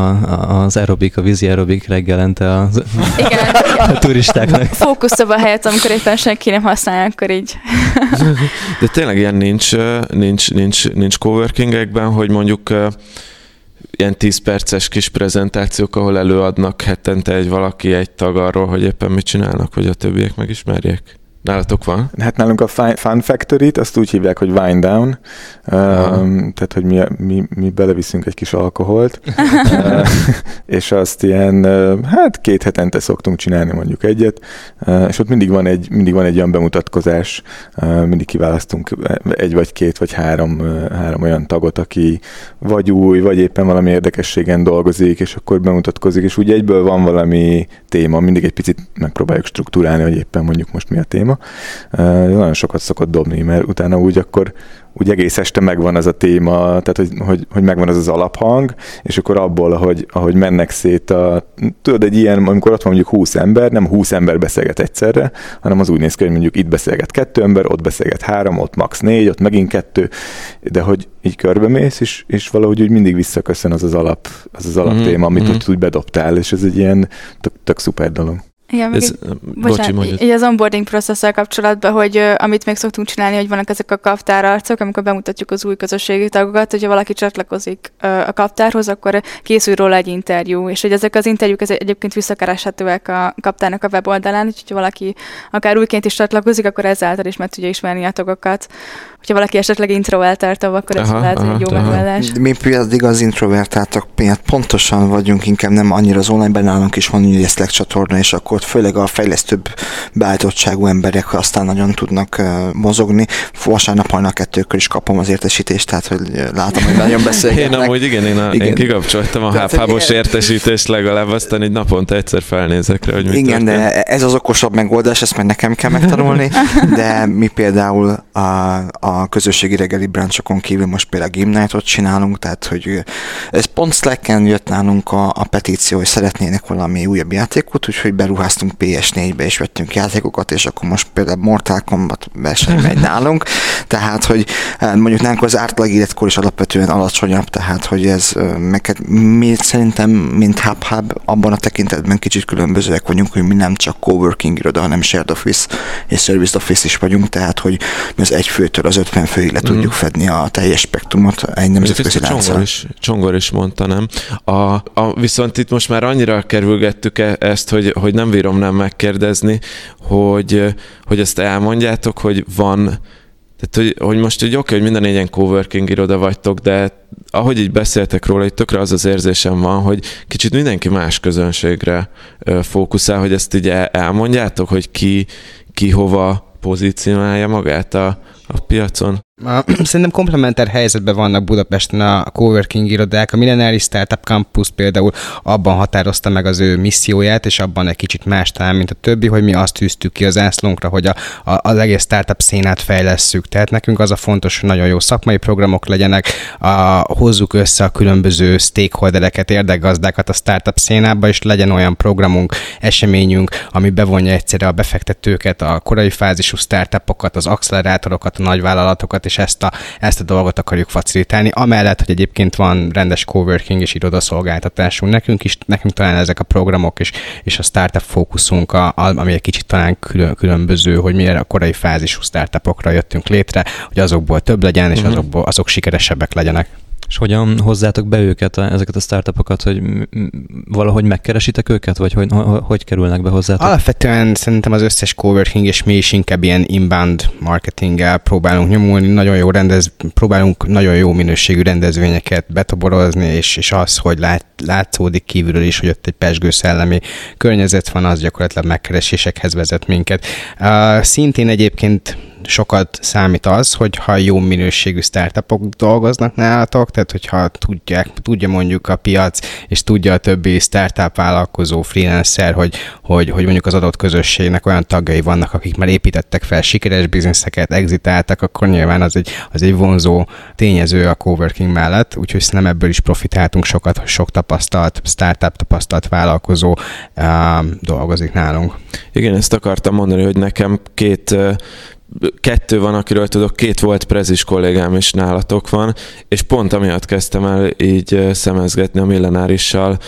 az aerobik, a vízi aerobik reggelente a, igen, a turistáknak. Fókusztoba helyett, amikor éppen senki nem használja, akkor így. De tényleg ilyen nincs, nincs, nincs, nincs coworkingekben, hogy mondjuk ilyen 10 perces kis prezentációk, ahol előadnak hetente egy valaki, egy tag arról, hogy éppen mit csinálnak, hogy a többiek megismerjék. Nálatok van? Hát nálunk a Fun Factory-t azt úgy hívják, hogy Wind Down, um, tehát hogy mi, mi, mi beleviszünk egy kis alkoholt, és azt ilyen, hát két hetente szoktunk csinálni mondjuk egyet, és ott mindig van egy, mindig van egy olyan bemutatkozás, mindig kiválasztunk egy vagy két vagy három, három olyan tagot, aki vagy új, vagy éppen valami érdekességen dolgozik, és akkor bemutatkozik, és úgy egyből van valami téma, mindig egy picit megpróbáljuk struktúrálni, hogy éppen mondjuk most mi a téma, nagyon sokat szokott dobni, mert utána úgy akkor úgy egész este megvan az a téma, tehát hogy, hogy, hogy megvan az az alaphang, és akkor abból, ahogy, ahogy mennek szét a, tudod, egy ilyen, amikor ott van mondjuk 20 ember, nem 20 ember beszélget egyszerre, hanem az úgy néz ki, hogy mondjuk itt beszélget kettő ember, ott beszélget három, ott max négy, ott megint kettő, de hogy így körbemész, és, és valahogy úgy mindig visszaköszön az az alap, az az alaptéma, mm-hmm. amit mm-hmm. ott úgy bedobtál, és ez egy ilyen tök, tök szuper dolog. Igen, Ez, bocsánat, így az onboarding processzel kapcsolatban, hogy amit még szoktunk csinálni, hogy vannak ezek a kaptárarcok, amikor bemutatjuk az új közösségi tagokat, hogyha valaki csatlakozik a kaptárhoz, akkor készül róla egy interjú, és hogy ezek az interjúk ez egyébként visszakereshetőek a kaptárnak a weboldalán, úgyhogy ha valaki akár újként is csatlakozik, akkor ezáltal is meg tudja ismerni a tagokat hogyha valaki esetleg introvertáltabb, akkor ez lehet aha, egy jó megoldás. Mi pedig az introvertáltak miatt pontosan vagyunk, inkább nem annyira az online nálunk is van ugye Slack csatorna, és akkor főleg a fejlesztőbb beállítottságú emberek aztán nagyon tudnak uh, mozogni. Vasárnap hajnal kettőkör is kapom az értesítést, tehát hogy látom, hogy nagyon beszélgetnek. Én amúgy igen, én, a, igen. én kikapcsoltam a háfábos értesítést legalább, aztán egy naponta egyszer felnézek rá, hogy mit Igen, történt. de ez az okosabb megoldás, ezt meg nekem kell megtanulni, de mi például a, a a közösségi reggeli branchokon kívül most például Game Night-ot csinálunk, tehát hogy ez pont Slack-en jött nálunk a, a petíció, hogy szeretnének valami újabb játékot, úgyhogy beruháztunk PS4-be és vettünk játékokat, és akkor most például Mortal Kombat verseny megy nálunk, tehát hogy mondjuk nálunk az átlag életkor is alapvetően alacsonyabb, tehát hogy ez meg mi szerintem, mint Hub Hub, abban a tekintetben kicsit különbözőek vagyunk, hogy mi nem csak coworking iroda, hanem shared office és service office is vagyunk, tehát hogy mi az egy főtől az 50 főig le tudjuk mm. fedni a teljes spektrumot egy nemzetközi Csongor is, Csongor is mondta, nem? A, a, viszont itt most már annyira kerülgettük ezt, hogy, hogy nem vírom nem megkérdezni, hogy, hogy ezt elmondjátok, hogy van tehát, hogy, hogy most egy oké, hogy minden ilyen coworking iroda vagytok, de ahogy így beszéltek róla, hogy tökre az az érzésem van, hogy kicsit mindenki más közönségre fókuszál, hogy ezt így elmondjátok, hogy ki, ki hova pozícionálja magát a, a piacon? Szerintem komplementer helyzetben vannak Budapesten a coworking irodák. A Millenáris Startup Campus például abban határozta meg az ő misszióját, és abban egy kicsit más talán, mint a többi, hogy mi azt tűztük ki az ászlónkra, hogy a, a, az egész startup szénát fejlesszük. Tehát nekünk az a fontos, hogy nagyon jó szakmai programok legyenek, a, hozzuk össze a különböző stakeholdereket, érdekgazdákat a startup szénába, és legyen olyan programunk, eseményünk, ami bevonja egyszerre a befektetőket, a korai fázisú startupokat, az accelerátorokat, a nagyvállalatokat, és ezt a, ezt a dolgot akarjuk facilitálni. Amellett, hogy egyébként van rendes coworking és irodaszolgáltatásunk nekünk is, nekünk talán ezek a programok és, és a startup fókuszunk, a, a, ami egy kicsit talán külön, különböző, hogy milyen a korai fázisú startupokra jöttünk létre, hogy azokból több legyen, és uh-huh. azokból, azok sikeresebbek legyenek. És hogyan hozzátok be őket, ezeket a startupokat, hogy valahogy megkeresitek őket, vagy hogy, hogy kerülnek be hozzátok? Alapvetően szerintem az összes coworking, és mi is inkább ilyen inbound marketinggel próbálunk nyomulni, nagyon jó rendez, próbálunk nagyon jó minőségű rendezvényeket betoborozni, és, és az, hogy lát, látszódik kívülről is, hogy ott egy pesgő szellemi környezet van, az gyakorlatilag megkeresésekhez vezet minket. Uh, szintén egyébként sokat számít az, hogyha jó minőségű startupok dolgoznak nálatok, tehát hogyha tudják, tudja mondjuk a piac, és tudja a többi startup vállalkozó, freelancer, hogy, hogy, hogy mondjuk az adott közösségnek olyan tagjai vannak, akik már építettek fel sikeres bizniszeket, exitáltak, akkor nyilván az egy, az egy vonzó tényező a coworking mellett, úgyhogy nem ebből is profitáltunk sokat, hogy sok tapasztalt, startup tapasztalt vállalkozó uh, dolgozik nálunk. Igen, ezt akartam mondani, hogy nekem két kettő van, akiről tudok, két volt prezis kollégám is nálatok van, és pont amiatt kezdtem el így szemezgetni a millenárissal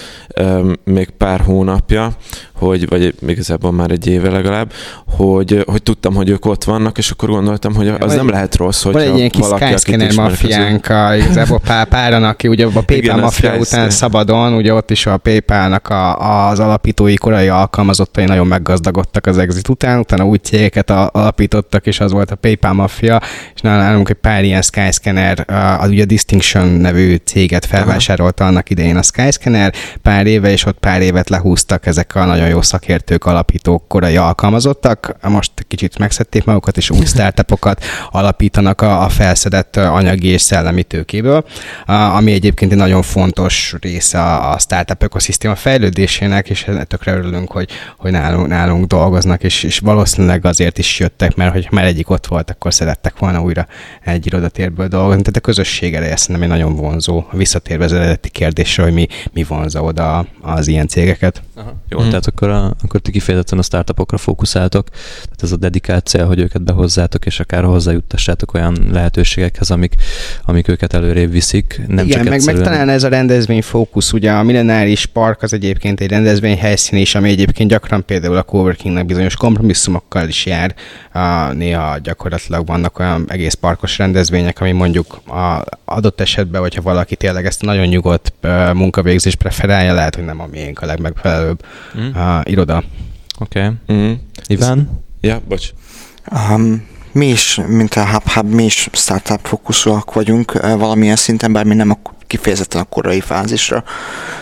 még pár hónapja, hogy, vagy igazából már egy éve legalább, hogy, hogy tudtam, hogy ők ott vannak, és akkor gondoltam, hogy az nem lehet rossz, hogy Van egy ilyen kis Skyscanner mafiánk, a, igazából páran, aki ugye a PayPal Igen, mafia után szabadon, ugye ott is a PayPal-nak a, az alapítói korai alkalmazottai nagyon meggazdagodtak az exit után, utána új cégeket alapítottak, és az volt a PayPal mafia, és nálunk egy pár ilyen Skyscanner, az ugye Distinction nevű céget felvásárolta annak idején a Skyscanner pár éve, és ott pár évet lehúztak ezek a nagyon jó szakértők, alapítók, korai alkalmazottak. Most kicsit megszedték magukat, és új startupokat alapítanak a, a felszedett anyagi és szellemi tőkéből, ami egyébként egy nagyon fontos része a startup ökoszisztéma fejlődésének, és tökre örülünk, hogy, hogy nálunk, nálunk dolgoznak, és, és valószínűleg azért is jöttek, mert hogy már egyik ott volt, akkor szerettek volna újra egy irodatérből dolgozni. Tehát a közösség ereje szerintem egy nagyon vonzó, visszatérve az eredeti kérdésre, hogy mi, mi vonza oda az ilyen cégeket. Aha. Jó, hmm. tehát akkor, a, akkor ti kifejezetten a startupokra fókuszáltok, tehát ez a dedikált cél, hogy őket behozzátok, és akár hozzájuttassátok olyan lehetőségekhez, amik, amik őket előrébb viszik. Nem Igen, csak meg, meg talán ez a rendezvény fókusz, ugye a Millenáris Park az egyébként egy rendezvény helyszín is, ami egyébként gyakran például a coworkingnek bizonyos kompromisszumokkal is jár. A, néha gyakorlatilag vannak olyan egész parkos rendezvények, ami mondjuk a adott esetben, hogyha valaki tényleg ezt a nagyon nyugodt munkavégzést preferálja, lehet, hogy nem a miénk a legmegfelelőbb mm. uh, iroda. Oké. Okay. Mm. Iván? Ja, bocs. Um, mi is, mint a Hub Hub, mi is startup fókuszúak vagyunk valamilyen szinten, bár mi nem a kifejezetten a korai fázisra,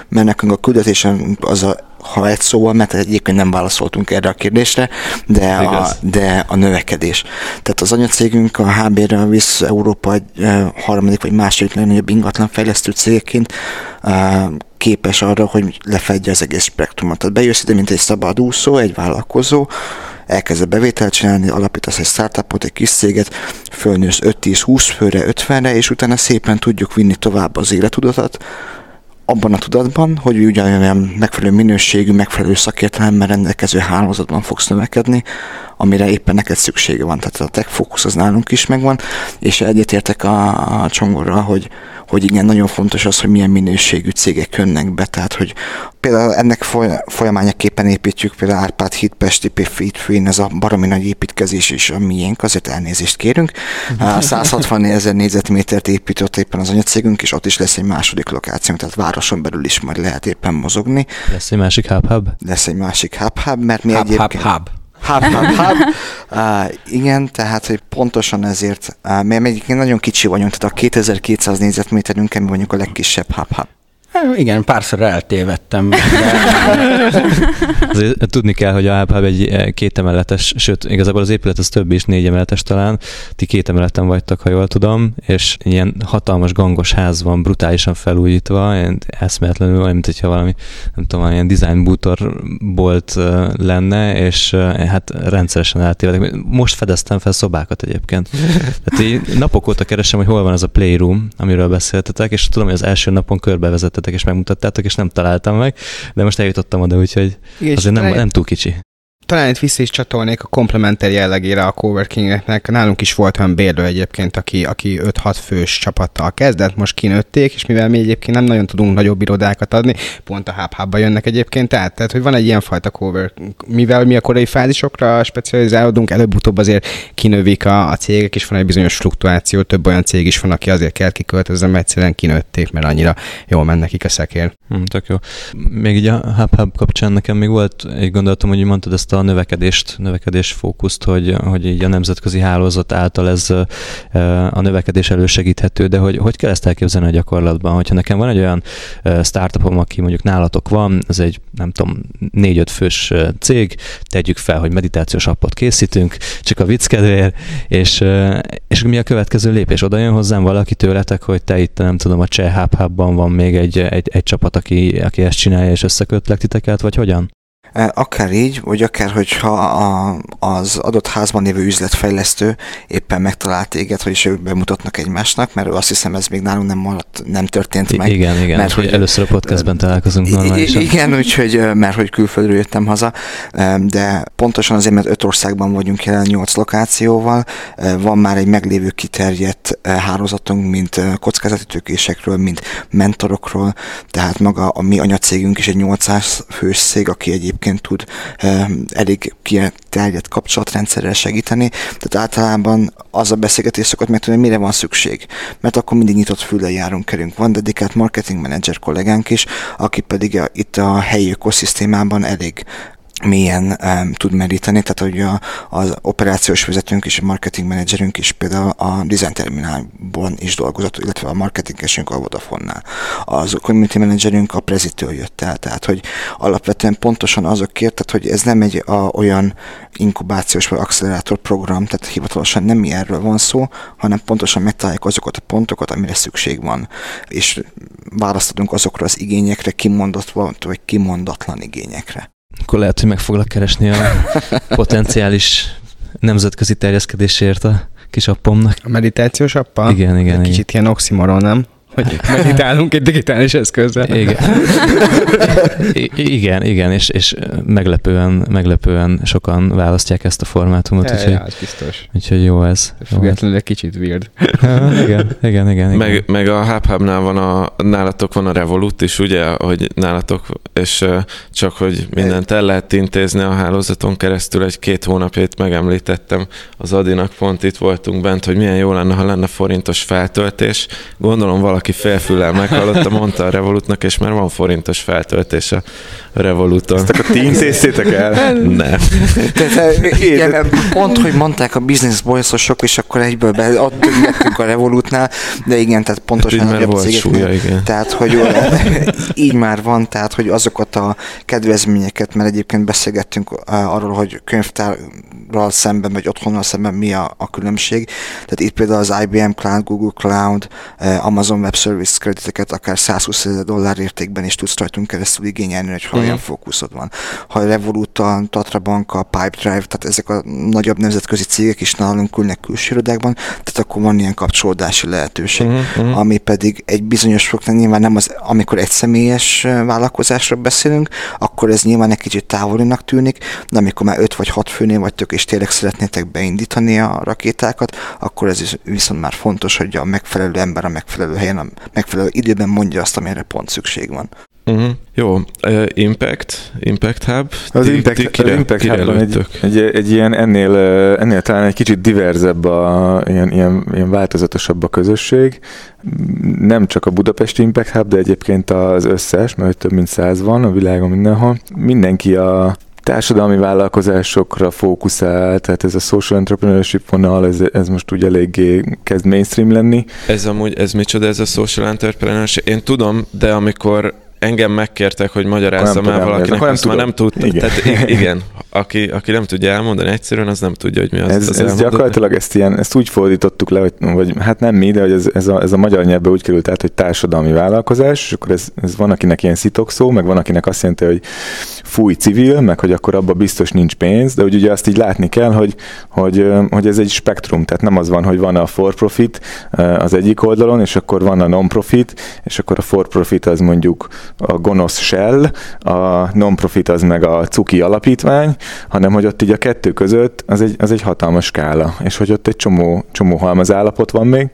mert nekünk a küldetésen az a ha egy szóval, mert egyébként nem válaszoltunk erre a kérdésre, de, a, de a növekedés. Tehát az anyacégünk a HB-re visz Európa egy harmadik vagy második legnagyobb ingatlan fejlesztő cégként képes arra, hogy lefedje az egész spektrumot. Tehát bejössz ide, mint egy szabadúszó, egy vállalkozó, elkezded bevételt csinálni, alapítasz egy startupot, egy kis céget, fölnősz 5-10-20 főre, 50-re, és utána szépen tudjuk vinni tovább az életudatot, abban a tudatban, hogy ugyanolyan megfelelő minőségű, megfelelő szakértelemmel rendelkező hálózatban fogsz növekedni, amire éppen neked szüksége van. Tehát a tech fókusz az nálunk is megvan, és egyetértek a, a csongorral, hogy, hogy igen, nagyon fontos az, hogy milyen minőségű cégek jönnek be, tehát hogy például ennek folyamányaképpen építjük például Árpád híd, Pesti ez a baromi nagy építkezés is a miénk, azért elnézést kérünk. 160 ezer négyzetmétert épített éppen az anyacégünk, és ott is lesz egy második lokáció, tehát városon belül is majd lehet éppen mozogni. Lesz egy másik hub-hub? Lesz egy másik hub-hub, mert mi hub, egyébként... Hub, hub. Hub, hub, hub. Uh, igen, tehát hogy pontosan ezért, uh, mi egyébként nagyon kicsi vagyunk, tehát a 2200 négyzetméterünkkel mi vagyunk a legkisebb hub, hub. Igen, párszor eltévedtem. Azért tudni kell, hogy a Hub egy eh, kétemeletes, sőt, igazából az épület az több is, négy emeletes talán. Ti két emeleten vagytok, ha jól tudom, és ilyen hatalmas gangos ház van, brutálisan felújítva, ilyen eszméletlenül, olyan, mint hogyha valami, nem tudom, ilyen design bútor bolt eh, lenne, és eh, hát rendszeresen eltévedek. Most fedeztem fel szobákat egyébként. Tehát így napok óta keresem, hogy hol van az a playroom, amiről beszéltetek, és tudom, hogy az első napon körbevezettetek és megmutattátok, és nem találtam meg, de most eljutottam oda, úgyhogy Igen, azért nem, nem túl kicsi. Talán itt vissza is csatolnék a komplementer jellegére a coworkingeknek. Nálunk is volt olyan bérlő egyébként, aki, aki 5-6 fős csapattal kezdett, most kinőtték, és mivel mi egyébként nem nagyon tudunk nagyobb irodákat adni, pont a hub jönnek egyébként át. Tehát, hogy van egy ilyenfajta cowork, mivel mi a korai fázisokra specializálódunk, előbb-utóbb azért kinövik a, a cégek, és van egy bizonyos fluktuáció, több olyan cég is van, aki azért kell kiköltözni, mert egyszerűen kinőtték, mert annyira jól mennek nekik a szekér. Hm, tök jó. Még így a Hub Hub kapcsán nekem még volt egy gondolatom, hogy mondtad ezt a növekedést, növekedés fókuszt, hogy, hogy így a nemzetközi hálózat által ez a növekedés elősegíthető, de hogy, hogy kell ezt elképzelni a gyakorlatban? Hogyha nekem van egy olyan startupom, aki mondjuk nálatok van, ez egy nem tudom, négy-öt fős cég, tegyük fel, hogy meditációs appot készítünk, csak a vicc kedvéért, és, és mi a következő lépés? Oda jön hozzám valaki tőletek, hogy te itt nem tudom, a Cseh Hub van még egy, egy, egy csapat, aki, aki ezt csinálja, és összekötlek titeket, vagy hogyan? E, Akár így, vagy akár, hogyha a, az adott házban lévő üzletfejlesztő éppen megtalált téged, hogy is ők bemutatnak egymásnak, mert azt hiszem ez még nálunk nem, maradt, nem történt meg. Igen, igen, mert hogy először a podcastben találkozunk normálisan. Igen, úgyhogy, mert hogy külföldről jöttem haza, de pontosan azért, mert öt országban vagyunk jelen, nyolc lokációval, van már egy meglévő kiterjedt hálózatunk, mint kockázati tőkésekről, mint mentorokról, tehát maga a mi anyacégünk is egy 800 fős cég, aki egyébként tud ö, elég kiterjedt kapcsolatrendszerrel segíteni, tehát általában az a beszélgetés szokott megtudni, hogy mire van szükség, mert akkor mindig nyitott füle járunk kerünk. Van dedikált marketing manager kollégánk is, aki pedig a, itt a helyi ökoszisztémában elég mélyen um, tud meríteni, tehát hogy a, az operációs vezetőnk és a marketing menedzserünk is például a design terminálban is dolgozott, illetve a marketingesünk a Vodafone-nál. Az community managerünk a Prezitől jött el, tehát hogy alapvetően pontosan azokért, tehát hogy ez nem egy a, olyan inkubációs vagy accelerátor program, tehát hivatalosan nem mi erről van szó, hanem pontosan megtaláljuk azokat a pontokat, amire szükség van, és választodunk azokra az igényekre, kimondott vagy kimondatlan igényekre. Akkor lehet, hogy meg foglak keresni a potenciális nemzetközi terjeszkedésért a kis appomnak. A meditációs appa? Igen, igen, Egy igen. kicsit ilyen oximoron, nem? Hogy meditálunk egy digitális eszközzel. Igen. I- igen, igen, és, és meglepően, meglepően sokan választják ezt a formátumot, Ja, úgyhogy, ja, az biztos. úgyhogy jó ez. Függetlenül egy kicsit weird. Ja, igen, igen, igen. igen. Meg, meg a HubHub-nál van a, nálatok van a Revolut is, ugye, hogy nálatok, és csak hogy mindent el lehet intézni a hálózaton keresztül, egy két hónapjait megemlítettem az Adinak, pont itt voltunk bent, hogy milyen jó lenne, ha lenne forintos feltöltés. Gondolom valaki félfüllel meghallotta, mondta a Revolutnak, és már van forintos feltöltés a Revoluton. Ezt akkor ti intéztétek el? Nem. Igen, pont, hogy mondták a business boysosok, és akkor egyből be, ott döngettünk a Revolutnál, de igen, tehát pontosan volt cégeknél. súlya, igen. Tehát, hogy így már van, tehát, hogy azokat a kedvezményeket, mert egyébként beszélgettünk arról, hogy könyvtárral szemben, vagy otthonnal szemben mi a, a különbség. Tehát itt például az IBM Cloud, Google Cloud, Amazon Web Service krediteket akár 120 ezer dollár értékben is tudsz rajtunk keresztül igényelni, hogy ha Mhm. olyan fókuszod van. Ha Revolut, a Tatra Bank, a Pipedrive, tehát ezek a nagyobb nemzetközi cégek is nálunk ülnek külső irodákban, tehát akkor van ilyen kapcsolódási lehetőség Mhm, mhm. ami pedig egy bizonyos foknál nyilván nem az, amikor egy személyes vállalkozásról beszélünk, akkor ez nyilván egy kicsit távolinak tűnik, de amikor már öt vagy hat főnél vagytok, és tényleg szeretnétek beindítani a rakétákat, akkor ez is viszont már fontos, hogy a megfelelő ember a megfelelő helyen, a megfelelő időben mondja azt, amire pont szükség van. Uh-huh. Jó, uh, Impact, Impact Hub. Az Ti- Impact, ti kire- az Impact kire Hubban egy, egy, egy, ilyen ennél, ennél talán egy kicsit diverzebb, a, ilyen, ilyen, ilyen változatosabb a közösség. Nem csak a Budapesti Impact Hub, de egyébként az összes, mert több mint száz van a világon mindenhol. Mindenki a társadalmi vállalkozásokra fókuszál, tehát ez a social entrepreneurship vonal, ez, ez most úgy eléggé kezd mainstream lenni. Ez amúgy, ez micsoda ez a social entrepreneurship? Én tudom, de amikor engem megkértek, hogy magyarázzam el valakinek, nem azt tudom. már nem tudta. Igen. Tehát igen, aki, aki nem tudja elmondani egyszerűen, az nem tudja, hogy mi az. Ez, az ez gyakorlatilag ezt, ilyen, ezt úgy fordítottuk le, hogy, vagy hát nem mi, de hogy ez, ez, a, ez a magyar nyelvben úgy került át, hogy társadalmi vállalkozás, és akkor ez, ez van, akinek ilyen szó, meg van, akinek azt jelenti, hogy fúj civil, meg hogy akkor abban biztos nincs pénz, de hogy ugye azt így látni kell, hogy, hogy, hogy ez egy spektrum, tehát nem az van, hogy van a for profit az egyik oldalon, és akkor van a non-profit, és akkor a for profit az mondjuk a gonosz shell, a non-profit az meg a cuki alapítvány, hanem hogy ott így a kettő között az egy, az egy hatalmas skála, és hogy ott egy csomó, csomó halmaz állapot van még,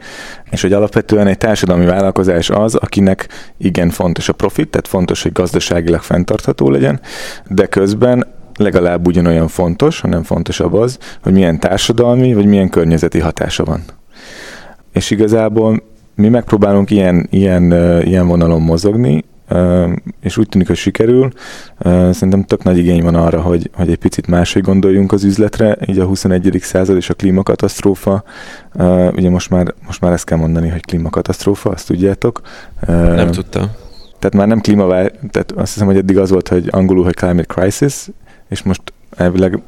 és hogy alapvetően egy társadalmi vállalkozás az, akinek igen fontos a profit, tehát fontos, hogy gazdaságilag fenntartható legyen, de közben legalább ugyanolyan fontos, hanem fontosabb az, hogy milyen társadalmi vagy milyen környezeti hatása van. És igazából mi megpróbálunk ilyen, ilyen, ilyen vonalon mozogni, és úgy tűnik, hogy sikerül. Szerintem tök nagy igény van arra, hogy, hogy egy picit máshogy gondoljunk az üzletre, így a 21. század és a klímakatasztrófa. Ugye most már, most már ezt kell mondani, hogy klímakatasztrófa, azt tudjátok. Nem tudtam. Tehát már nem klímavál, tehát azt hiszem, hogy eddig az volt, hogy angolul, hogy climate crisis, és most elvileg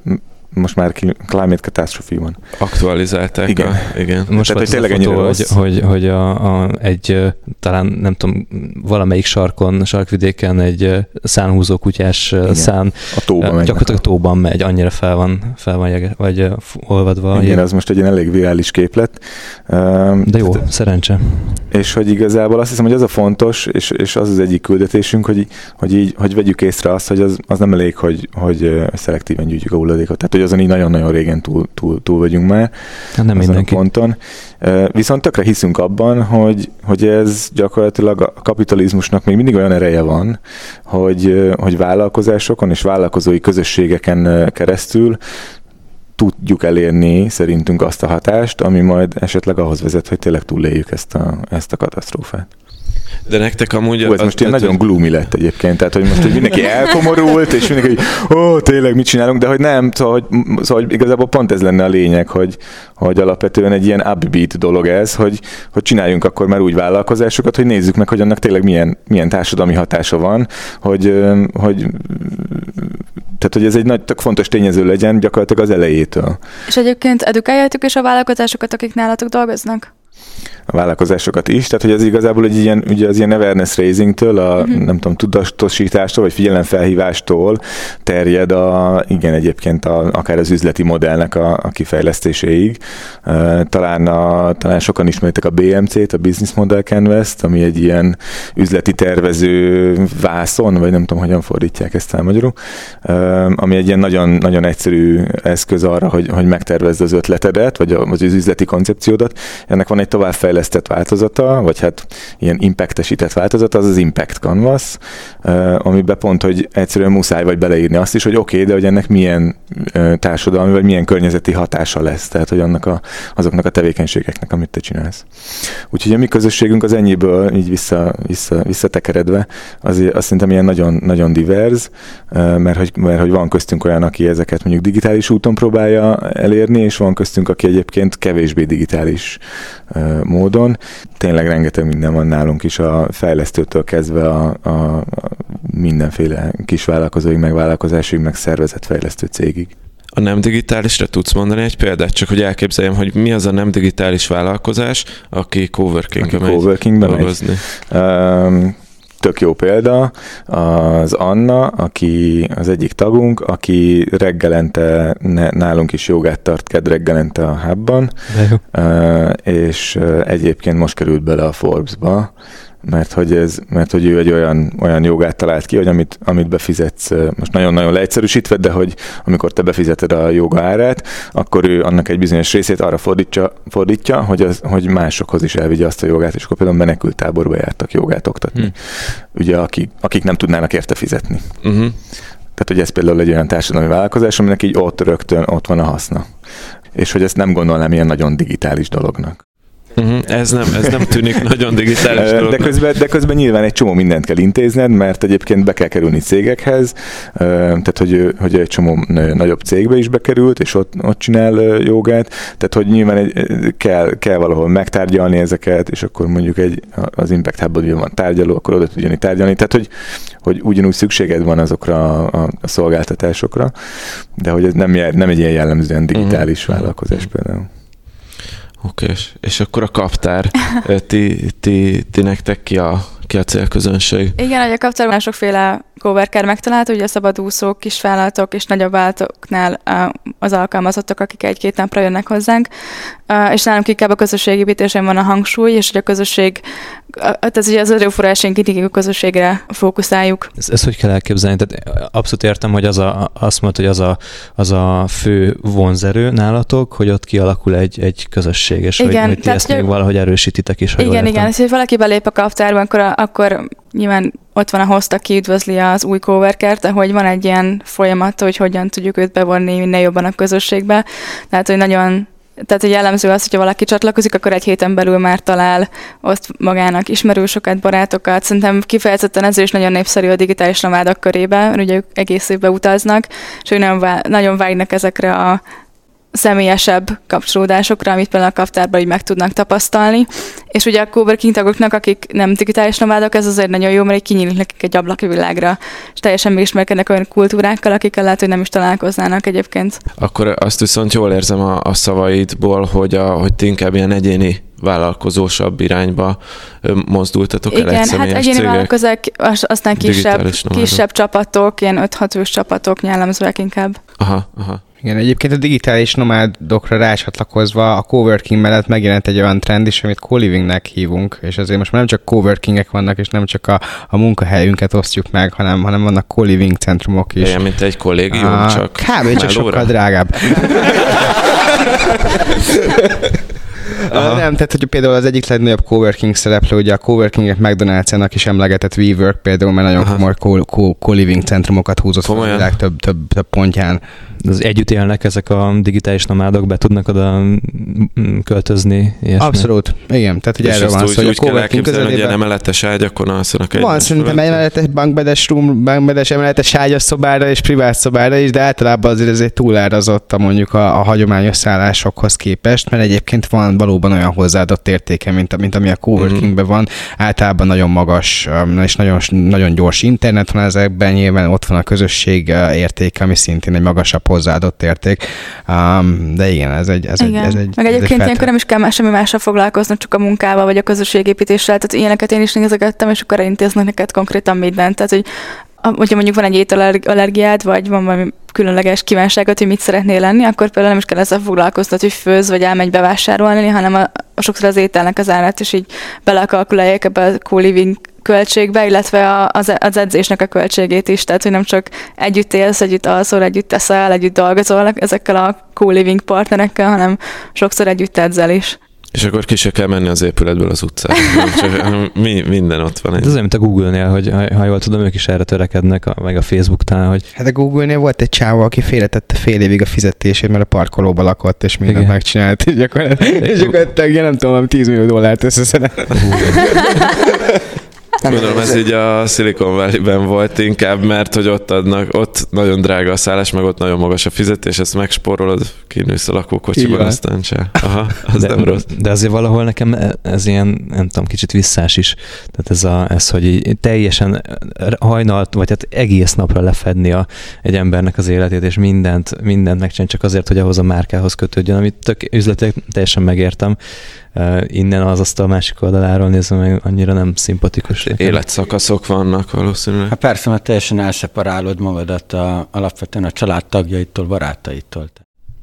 most már climate catastrophe van. Aktualizálták. Igen. A, igen. Most Tehát, hogy tényleg fotó, hogy, hogy, hogy a, a, egy talán nem tudom, valamelyik sarkon, sarkvidéken egy szánhúzó kutyás igen. szán a tóban megy. Gyakorlatilag a tóban megy, annyira fel van, fel van jege, vagy olvadva. Igen, az most egy ilyen elég virális képlet. De jó, Tehát, szerencse. És hogy igazából azt hiszem, hogy az a fontos, és, és az az egyik küldetésünk, hogy, hogy így, hogy vegyük észre azt, hogy az, az nem elég, hogy, hogy szelektíven gyűjtjük a hulladékot. Tehát, hogy azon így nagyon-nagyon régen túl, túl, túl vagyunk már. Hát nem mindenki. A ponton. Viszont tökre hiszünk abban, hogy, hogy ez gyakorlatilag a kapitalizmusnak még mindig olyan ereje van, hogy, hogy vállalkozásokon és vállalkozói közösségeken keresztül tudjuk elérni szerintünk azt a hatást, ami majd esetleg ahhoz vezet, hogy tényleg túléljük ezt a, ezt a katasztrófát. De nektek amúgy... Ó, ez most ilyen nagyon gloomy lett egyébként, tehát hogy most hogy mindenki elkomorult, és mindenki, hogy ó, tényleg mit csinálunk, de hogy nem, szóval hogy, szóval, hogy igazából pont ez lenne a lényeg, hogy, hogy alapvetően egy ilyen upbeat dolog ez, hogy, hogy csináljunk akkor már úgy vállalkozásokat, hogy nézzük meg, hogy annak tényleg milyen, milyen társadalmi hatása van, hogy, hogy tehát, hogy ez egy nagy, tök fontos tényező legyen gyakorlatilag az elejétől. És egyébként edukáljátok is a vállalkozásokat, akik nálatok dolgoznak? A vállalkozásokat is, tehát hogy ez igazából egy ilyen, ugye az ilyen awareness raisingtől, a uh-huh. nem tudom, tudatosítástól, vagy figyelemfelhívástól terjed a, igen, egyébként a, akár az üzleti modellnek a, a kifejlesztéséig. Talán, a, talán sokan ismeritek a BMC-t, a Business Model Canvas-t, ami egy ilyen üzleti tervező vászon, vagy nem tudom, hogyan fordítják ezt el magyarul, ami egy ilyen nagyon, nagyon egyszerű eszköz arra, hogy, hogy megtervezd az ötletedet, vagy az üzleti koncepciódat. Ennek van egy továbbfejlesztett változata, vagy hát ilyen impactesített változata, az az Impact Canvas, amiben pont, hogy egyszerűen muszáj vagy beleírni azt is, hogy oké, okay, de hogy ennek milyen társadalmi, vagy milyen környezeti hatása lesz, tehát hogy annak a, azoknak a tevékenységeknek, amit te csinálsz. Úgyhogy a mi közösségünk az ennyiből, így vissza, vissza, visszatekeredve, az, az szerintem ilyen nagyon, nagyon divers, mert hogy, mert hogy van köztünk olyan, aki ezeket mondjuk digitális úton próbálja elérni, és van köztünk, aki egyébként kevésbé digitális módon. Tényleg rengeteg minden van nálunk is a fejlesztőtől kezdve a, a, a mindenféle kisvállalkozóig, meg vállalkozásig, meg szervezetfejlesztő cégig. A nem digitálisra tudsz mondani egy példát, csak hogy elképzeljem, hogy mi az a nem digitális vállalkozás, aki coworkingbe megy coworkingbe dolgozni. Megy. Um, tök jó példa, az Anna, aki az egyik tagunk, aki reggelente nálunk is jogát tart ked reggelente a hubban, és egyébként most került bele a Forbes-ba, mert hogy, ez, mert hogy ő egy olyan, olyan jogát talált ki, hogy amit, amit befizetsz, most nagyon-nagyon leegyszerűsítve, de hogy amikor te befizeted a joga árát, akkor ő annak egy bizonyos részét arra fordítja, fordítja hogy, az, hogy másokhoz is elvigye azt a jogát, és akkor például menekült táborba jártak jogát oktatni. Hmm. Ugye, akik, akik nem tudnának érte fizetni. Uh-huh. Tehát, hogy ez például egy olyan társadalmi vállalkozás, aminek így ott rögtön ott van a haszna. És hogy ezt nem gondolnám ilyen nagyon digitális dolognak. Uh-huh. Ez, nem, ez nem tűnik nagyon digitális de közben, de közben nyilván egy csomó mindent kell intézned, mert egyébként be kell kerülni cégekhez, tehát hogy, hogy egy csomó nagyobb cégbe is bekerült, és ott, ott csinál jogát, tehát hogy nyilván egy, kell, kell valahol megtárgyalni ezeket, és akkor mondjuk egy, az Impact Hubban van tárgyaló, akkor oda tudjani tárgyalni, tehát hogy, hogy ugyanúgy szükséged van azokra a, a szolgáltatásokra, de hogy ez nem, nem egy ilyen jellemzően digitális Mhm. vállalkozás például. Oké, és, és akkor a kaptár, ti, ti, ti nektek ki a, ki a célközönség? Igen, hogy a kapcsolatban sokféle coworker megtalálható, ugye a szabadúszók, kisvállalatok és nagyobb vállalatoknál á, az alkalmazottak, akik egy-két napra jönnek hozzánk, és nálunk inkább a közösségépítésen van a hangsúly, és hogy a közösség, tehát ugye az erőforrásaink mindig a közösségre fókuszáljuk. Ez, ez hogy kell elképzelni? Tehát abszolút értem, hogy az a, azt mondod, hogy az a, az a fő vonzerő nálatok, hogy ott kialakul egy, egy közösség, és hogy, Igen, hogy ti tehát ezt még valahogy erősítitek is, ha Igen, igen, és hogy valaki belép a kaptárba, akkor, akkor nyilván ott van a host, aki üdvözli az új coworkert, de hogy van egy ilyen folyamat, hogy hogyan tudjuk őt bevonni minél jobban a közösségbe. Tehát, hogy nagyon tehát, hogy jellemző az, hogyha valaki csatlakozik, akkor egy héten belül már talál ott magának ismerősöket, barátokat. Szerintem kifejezetten ez is nagyon népszerű a digitális nomádok körében, mert ugye ők egész évben utaznak, és ők nagyon, vá- nagyon vágynak ezekre a személyesebb kapcsolódásokra, amit például a kaptárban így meg tudnak tapasztalni. És ugye a coworking tagoknak, akik nem digitális nomádok, ez azért nagyon jó, mert így kinyílik nekik egy ablak a világra, és teljesen megismerkednek olyan kultúrákkal, akikkel lehet, hogy nem is találkoznának egyébként. Akkor azt viszont jól érzem a, a szavaidból, hogy, a, hogy ti inkább ilyen egyéni vállalkozósabb irányba mozdultatok el egy Igen, hát egyéni cégek. vállalkozók, az- aztán kisebb, kisebb csapatok, ilyen 5-6 fős csapatok jellemzőek inkább. Aha, aha. Igen, egyébként a digitális nomádokra rácsatlakozva a coworking mellett megjelent egy olyan trend is, amit co-livingnek hívunk, és azért most már nem csak coworkingek vannak, és nem csak a, a munkahelyünket osztjuk meg, hanem, hanem vannak co-living centrumok is. Ilyen, mint egy kollégium, Ah, csak Kb. csak sokkal drágább. Nem, tehát hogy például az egyik legnagyobb coworking szereplő, ugye a coworkinget McDonald's-nak is emlegetett WeWork például, mert nagyon Aha. komoly co- co- co-living centrumokat húzott fel a Komolyan? világ több, több, több pontján. Az együtt élnek ezek a digitális nomádok, be tudnak oda költözni? Ilyesmi? Abszolút, igen. Tehát ugye erről van szó, hogy a coworking hogy ilyen közelében emeletes ágyakon alszanak van egymás szerintem emeletes bankbedes room, bankbedes emeletes ágyas szobára és privát szobára is, de általában azért ez egy túlárazott a mondjuk a, a hagyományos szállásokhoz képest, mert egyébként van valóban olyan hozzáadott értéke, mint, mint ami a coworkingben van. Általában nagyon magas um, és nagyon, nagyon gyors internet van ezekben, nyilván ott van a közösség uh, értéke, ami szintén egy magasabb hozzáadott érték. Um, de igen, ez egy, ez egy, Igen. ez egy Meg ez egy egyébként feltét- ilyenkor nem is kell más, semmi mással foglalkoznod, csak a munkával vagy a közösségépítéssel. Tehát ilyeneket én is nézegettem, és akkor intéznek neked konkrétan mindent. Tehát, hogy hogyha mondjuk van egy ételallergiád, vagy van valami különleges kívánságod, hogy mit szeretnél lenni, akkor például nem is kell ezzel foglalkoznod, hogy főz, vagy elmegy bevásárolni, hanem a, a sokszor az ételnek az árát is így belekalkulálják ebbe a co-living költségbe, illetve a, az, az edzésnek a költségét is, tehát hogy nem csak együtt élsz, együtt alszol, együtt teszel, együtt dolgozol ezekkel a co-living partnerekkel, hanem sokszor együtt edzel is. És akkor ki se kell menni az épületből az utcára. Csak, mi, minden ott van. Ez olyan, mint a Google-nél, hogy ha, ha jól tudom, ők is erre törekednek, a, meg a Facebook-nál, hogy Hát a Google-nél volt egy csávó, aki félretette fél évig a fizetését, mert a parkolóba lakott, és mindent Igen. megcsinált, és gyakorlatilag, és gyakorlatilag nem tudom, valami 10 millió dollárt összeszedett. Gondolom ez így a Silicon Valley-ben volt inkább, mert hogy ott adnak, ott nagyon drága a szállás, meg ott nagyon magas a fizetés, ezt megspórolod, kinősz a lakókocsiban, van. aztán se. Aha, az de, nem rossz. de azért valahol nekem ez ilyen, nem tudom, kicsit visszás is. Tehát ez, a, ez hogy így teljesen hajnalt, vagy hát egész napra lefedni a, egy embernek az életét, és mindent, mindent megcsinálni csak azért, hogy ahhoz a márkához kötődjön, amit tök üzletileg teljesen megértem. Innen az asztal másik oldaláról nézve, meg annyira nem szimpatikus. nekem. Életszakaszok vannak valószínűleg. Hát persze, mert teljesen elszeparálod magadat a, alapvetően a családtagjaitól, barátaitól.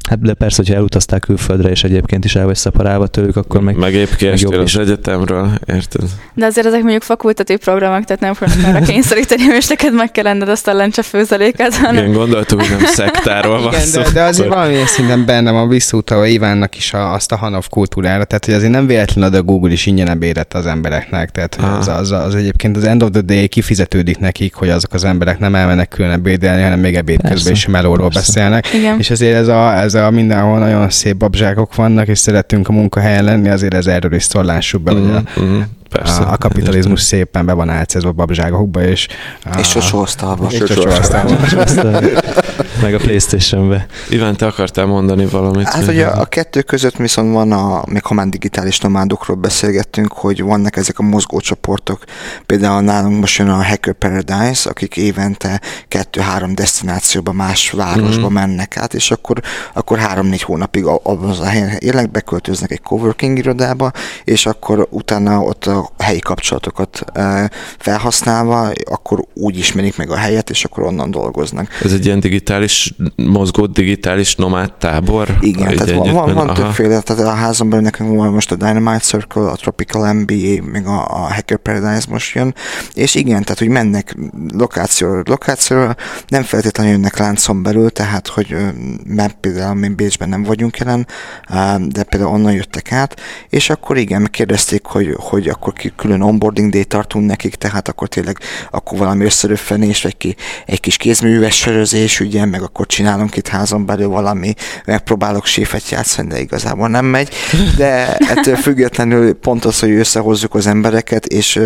Hát de persze, hogyha elutaztál külföldre, és egyébként is el vagy szeparálva tőlük, akkor meg... Meg épp meg az is. egyetemről, érted? De azért ezek mondjuk fakultatív programok, tehát nem fognak arra kényszeríteni, és neked meg kell lenned azt a lencse főzeléket, hanem Igen, gondoltuk, hogy nem szektáról van Igen, szó. de, de azért valamilyen szinten bennem a visszautalva Ivánnak is a, azt a Hanov kultúrára, tehát hogy azért nem véletlen ad a Google is ingyen ebédet az embereknek, tehát hogy az, Ah. az, az, egyébként az end of the day kifizetődik nekik, hogy azok az emberek nem elmennek külön ebédelni, hanem még ebéd közben is melóról beszélnek. igen. És ezért ez a, ez de mindenhol nagyon szép babzsákok vannak, és szeretünk a munkahelyen lenni, azért ez erről is szólásuk be, hogy a, Mm, Persze. a, a kapitalizmus szépen be van álcázva babzságokba, és... És csosóasztalba. És csosóasztalba. Aztán meg a Playstation-be. Iván, te akartál mondani valamit? Hát ugye a kettő között viszont van a, még ha már digitális nomádokról beszélgettünk, hogy vannak ezek a mozgócsoportok, például nálunk most jön a Hacker Paradise, akik évente kettő-három destinációba, más városba Mhm. mennek át, és akkor, akkor három-négy hónapig abban az a helyen élnek, beköltöznek egy coworking irodába, és akkor utána ott a alors helyi kapcsolatokat felhasználva, akkor úgy ismerik meg a helyet, és akkor onnan dolgoznak. Ez egy ilyen digitális, mozgó digitális nomád tábor? Igen, tehát van, van, van Aha. többféle, tehát a házon belül nekünk van most a Dynamite Circle, a Tropical MBA, meg a, a Hacker Paradise most jön, és igen, tehát hogy mennek lokációra, lokációra, nem feltétlenül jönnek láncon belül, tehát hogy mert például mi Bécsben nem vagyunk jelen, de például onnan jöttek át, és akkor igen, megkérdezték, hogy, hogy akkor ki külön onboarding day tartunk nekik, tehát akkor tényleg akkor valami összeröffenés, vagy ki egy kis kézműves sörözés, ugye, meg akkor csinálunk itt házon belül valami, megpróbálok séfet játszani, de igazából nem megy, de ettől függetlenül pont az, hogy összehozzuk az embereket, és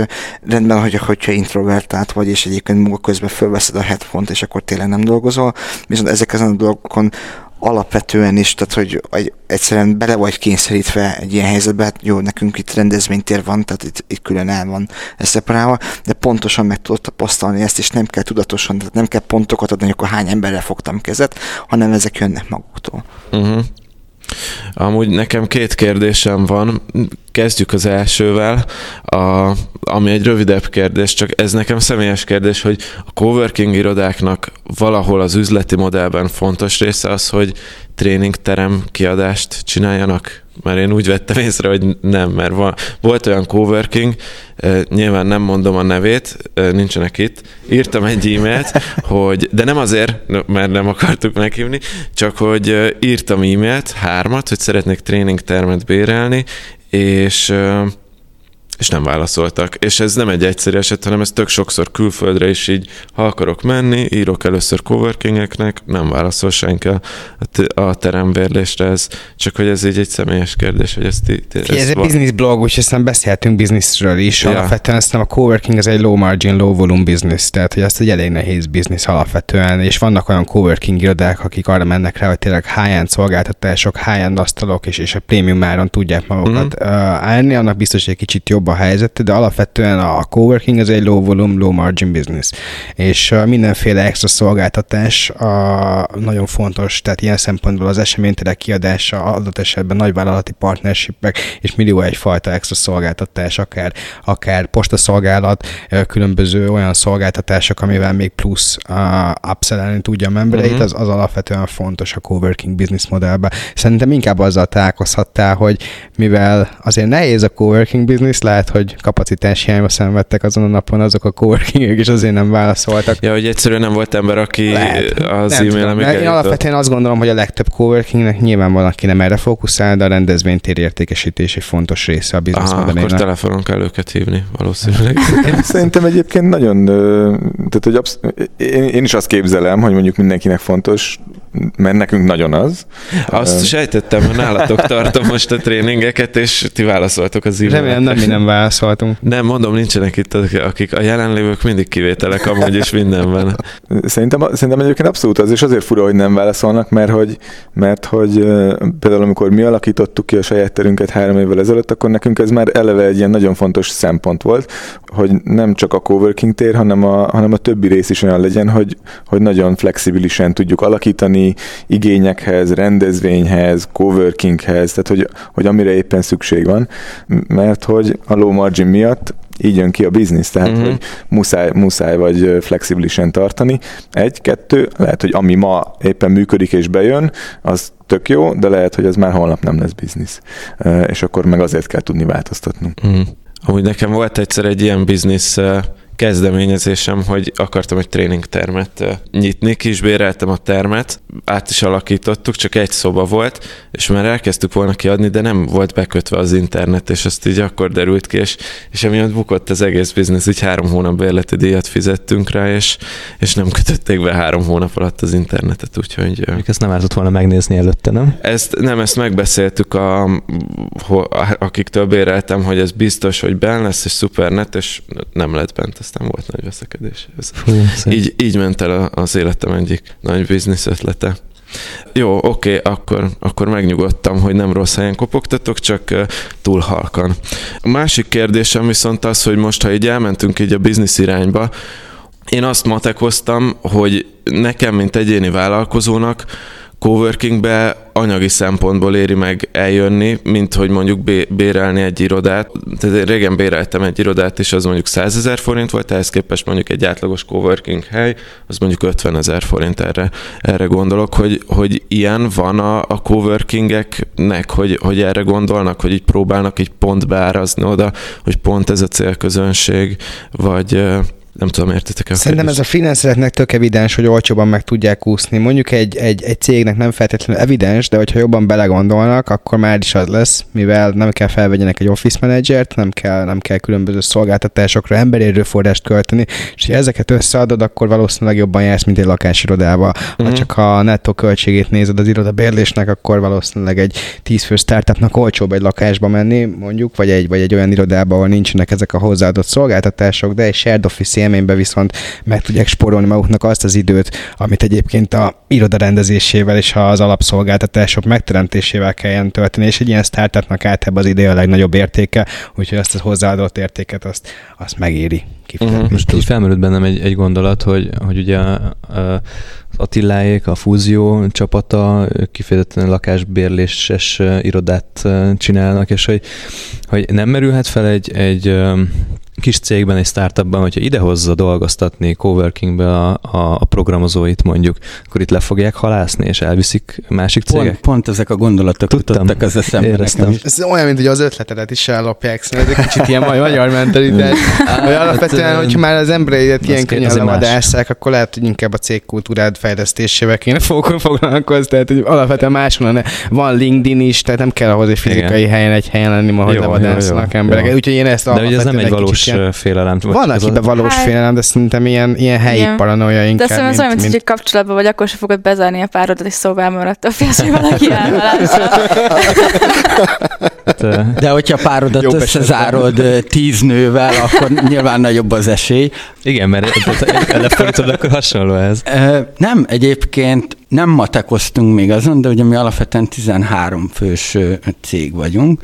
rendben, hogy hogyha introvertált vagy, és egyébként munka közben fölveszed a headphone és akkor tényleg nem dolgozol, viszont ezek ezen a dolgokon alapvetően is, tehát hogy egy, egyszerűen bele vagy kényszerítve egy ilyen helyzetbe, hát jó, nekünk itt rendezvénytér van, tehát itt, itt külön el van ez de pontosan meg tudod tapasztalni ezt, és nem kell tudatosan, tehát nem kell pontokat adni, hogy akkor hány emberrel fogtam kezet, hanem ezek jönnek maguktól. Uh-huh. Amúgy nekem két kérdésem van. Kezdjük az elsővel, a, ami egy rövidebb kérdés, csak ez nekem személyes kérdés, hogy a coworking irodáknak valahol az üzleti modellben fontos része az, hogy tréningterem kiadást csináljanak? Mert én úgy vettem észre, hogy nem, mert van, volt olyan coworking, nyilván nem mondom a nevét, nincsenek itt, írtam egy e-mailt, hogy, de nem azért, mert nem akartuk meghívni, csak hogy írtam e-mailt, hármat, hogy szeretnék tréningtermet bérelni, és és nem válaszoltak. És ez nem egy egyszerű eset, hanem ez tök sokszor külföldre is így, ha akarok menni, írok először coworkingeknek, nem válaszol senki a, t- a terembérlésre, ez, csak hogy ez így egy személyes kérdés, hogy ezt, ti- Figyelj, ez egy business blog, úgyhogy aztán beszélhetünk businessről is. Ja. Alapvetően aztán a coworking az egy low margin, low volume business, tehát hogy ezt egy elég nehéz business alapvetően, és vannak olyan coworking irodák, akik arra mennek rá, hogy tényleg high-end szolgáltatások, high-end asztalok, és, és a prémium áron tudják magukat mm. uh, állni, annak biztos, hogy egy kicsit jobb a helyzet, de alapvetően a coworking az egy low volume, low margin business, és uh, mindenféle extra szolgáltatás uh, nagyon fontos, tehát ilyen szempontból az eseményterek kiadása, adott esetben nagyvállalati partnershipek, és millió egyfajta extra szolgáltatás, akár, akár postaszolgálat, ö, különböző olyan szolgáltatások, amivel még plusz uh, upsellelni tudja a membereit, Mhm. uh-huh. az, az alapvetően fontos a coworking business modellben. Szerintem inkább azzal találkozhattál, hogy mivel azért nehéz a coworking business, lehet, hogy kapacitás hiányba szenvedtek azon a napon azok a coworkingek, és azért nem válaszoltak. Ja, hogy egyszerűen nem volt ember, aki Lehet. az Nem tudom, e-mail, mert Én alapvetően azt gondolom, hogy a legtöbb coworkingnek nyilván van, aki nem erre fókuszál, de a rendezvénytér értékesítés egy fontos része a business Aha, akkor telefonon kell őket hívni, valószínűleg. Én szerintem egyébként nagyon, tehát hogy absz- én, én is azt képzelem, hogy mondjuk mindenkinek fontos, mert nekünk nagyon az. Azt sejtettem, hogy nálatok tartom most a tréningeket, és ti válaszoltok az Remélem e-mailekre. nem mi nem válaszoltunk. Nem, mondom, nincsenek itt, akik- akik a jelenlévők mindig kivételek amúgy is mindenben. Szerintem, szerintem egyébként abszolút az, és azért fura, hogy nem válaszolnak, mert hogy, mert hogy például amikor mi alakítottuk ki a saját terünket három évvel ezelőtt, akkor nekünk ez már eleve egy ilyen nagyon fontos szempont volt, hogy nem csak a coworking tér, hanem a, hanem a többi rész is olyan legyen, hogy, hogy nagyon flexibilisen tudjuk alakítani igényekhez, rendezvényhez, coworkinghez, tehát hogy, hogy amire éppen szükség van, mert hogy a low margin miatt így jön ki a biznisz, tehát mm-hmm. hogy muszáj, muszáj vagy flexibilisen tartani. Egy, kettő, lehet, hogy ami ma éppen működik és bejön, az tök jó, de lehet, hogy ez már holnap nem lesz biznisz. És akkor meg azért kell tudni változtatnunk. Mm. Amúgy nekem volt egyszer egy ilyen biznisz kezdeményezésem, hogy akartam egy tréningtermet nyitni, kisbéreltem a termet, át is alakítottuk, csak egy szoba volt, és már elkezdtük volna kiadni, de nem volt bekötve az internet, és azt így akkor derült ki, és, és emiatt bukott az egész biznisz, így három hónap bérleti díjat fizettünk rá, és, és nem kötötték be három hónap alatt az internetet, úgyhogy... Még ezt nem ártott volna megnézni előtte, nem? Ezt, nem, ezt megbeszéltük, a, a, akiktől béreltem, hogy ez biztos, hogy benn lesz, és szuper net, és nem lett bent, aztán volt nagy veszekedés. Ez, Fú, így, így ment el az életem egyik nagy biznisz ötlete. Jó, oké, akkor, akkor megnyugodtam, hogy nem rossz helyen kopogtatok, csak túl halkan. A másik kérdésem viszont az, hogy most, ha így elmentünk így a biznisz irányba, én azt matekoztam, hogy nekem, mint egyéni vállalkozónak, coworkingbe anyagi szempontból éri meg eljönni, mint hogy mondjuk bérelni egy irodát. Tehát régen béreltem egy irodát, és az mondjuk 100 ezer forint volt, ehhez képest mondjuk egy átlagos coworking hely, az mondjuk 50 ezer forint erre, erre gondolok, hogy, hogy ilyen van a, a coworkingeknek, hogy, hogy erre gondolnak, hogy így próbálnak így pont beárazni oda, hogy pont ez a célközönség, vagy nem tudom, értitek el? Szerintem ez a freelancereknek tök evidens, hogy olcsóban meg tudják úszni. Mondjuk egy, egy, egy cégnek nem feltétlenül evidens, de hogyha jobban belegondolnak, akkor már is az lesz, mivel nem kell felvegyenek egy office managert, nem kell, nem kell különböző szolgáltatásokra emberi erőforrást költeni, és ha ezeket összeadod, akkor valószínűleg jobban jársz, mint egy lakásirodába. Uh-huh. Ha mhm. csak a nettó költségét nézed az iroda bérlésnek, akkor valószínűleg egy 10 fő startupnak olcsóbb egy lakásba menni, mondjuk, vagy egy, vagy egy olyan irodába, ahol nincsenek ezek a hozzáadott szolgáltatások, de egy shared office élményben viszont meg tudják sporolni maguknak azt az időt, amit egyébként a iroda rendezésével és az alapszolgáltatások megteremtésével kelljen tölteni, és egy ilyen startupnak általában az ide a legnagyobb értéke, úgyhogy azt a hozzáadott értéket azt, azt megéri Uh-huh. Most így felmerült bennem egy, egy gondolat, hogy, hogy ugye az Attiláék, a Fúzió csapata kifejezetten lakásbérléses irodát csinálnak, és hogy, hogy nem merülhet fel egy, egy kis cégben, egy startupban, hogyha idehozza dolgoztatni coworkingbe a, a, a programozóit mondjuk, akkor itt le fogják halászni, és elviszik másik cégek? Pont, pont ezek a gondolatok Tudtam, tudtak az eszembe Éreztem. Nekem. Ez olyan, mint hogy az ötletedet is ellopják, szóval ez egy kicsit ilyen magyar mentalitás. hogy alapvetően, hát, hogyha már az embereidet ilyen könnyen levadásszák, akkor lehet, hogy inkább a cégkultúrád fejlesztésével kéne foglalkozni, tehát hogy alapvetően máshol van LinkedIn is, tehát nem kell ahhoz egy fizikai Igen. helyen egy helyen lenni, hogy levadásznak emberek. Úgyhogy én ezt De ugye ez nem egy valós félelem. Van, akiben valós hát... félelem, de szerintem ilyen, ilyen helyi Igen. paranoia inkább. De szerintem az olyan, mint, hogy kapcsolatban vagy, akkor sem fogod bezárni a párodat, és szóval maradt a félsz, hogy valaki De hogyha a párodat Jobb összezárod tíz nővel, akkor nyilván nagyobb az esély. Igen, mert lefordítod, akkor hasonló ez. Nem, egyébként nem matekoztunk még azon, de ugye mi alapvetően 13 fős cég vagyunk,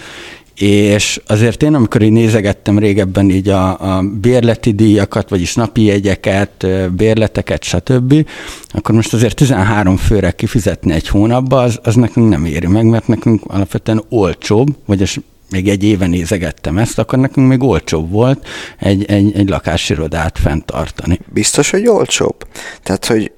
és azért én, amikor így nézegettem régebben így a, a bérleti díjakat, vagyis napi jegyeket, bérleteket, stb., akkor most azért 13 főre kifizetni egy hónapba, az, az nekünk nem éri meg, mert nekünk alapvetően olcsóbb, vagyis még egy éve nézegettem ezt, akkor nekünk még olcsóbb volt egy, egy, egy lakásirodát fenntartani. Biztos, hogy olcsóbb? Tehát, hogy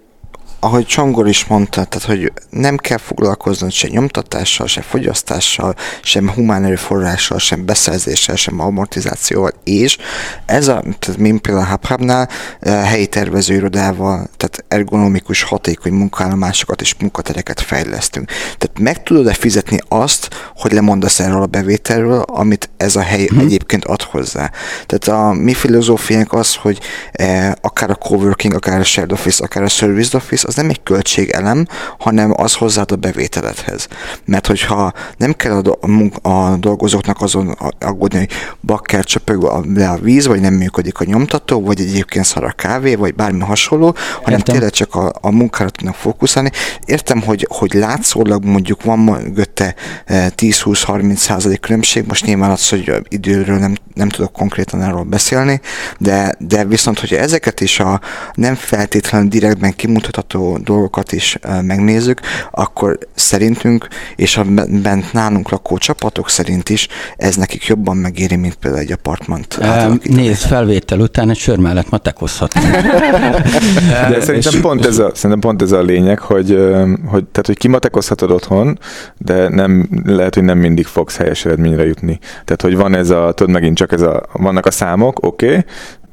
ahogy Csongor is mondta, tehát hogy nem kell foglalkoznod se nyomtatással, se fogyasztással, sem humán erőforrással, sem beszerzéssel, sem amortizációval, és ez a, tehát mint például a HubHubnál eh, helyi tervezőirodával, tehát ergonomikus, hatékony munkállomásokat és munkatereket fejlesztünk. Tehát meg tudod-e fizetni azt, hogy lemondasz erről a bevételről, amit ez a hely hmm. egyébként ad hozzá. Tehát a mi filozófiánk az, hogy eh, akár a coworking, akár a shared office, akár a service office, az nem egy költségelem, hanem az hozzáad a bevételedhez. Mert hogyha nem kell a, do- a dolgozóknak azon aggódni, hogy bakker csöpög le a víz, vagy nem működik a nyomtató, vagy egyébként szar a kávé, vagy bármi hasonló, hanem Értem. tényleg csak a, a munkára tudnak fókuszálni. Értem, hogy, hogy látszólag mondjuk van mögötte 10-20-30 eh, százalék különbség, most nyilván az, hogy időről nem, nem tudok konkrétan erről beszélni, de, de viszont, hogyha ezeket is a nem feltétlenül direktben kimutatható dolgokat is megnézzük, akkor szerintünk, és a bent nálunk lakó csapatok szerint is, ez nekik jobban megéri, mint például egy apartmant. Nézd, felvétel után egy sör mellett matekozhat. De szerintem pont, ez a, szerintem pont ez a lényeg, hogy, hogy, tehát, hogy kimatekozhatod otthon, de nem, lehet, hogy nem mindig fogsz helyes eredményre jutni. Tehát, hogy van ez a, tudod, megint csak ez a, vannak a számok, oké, okay,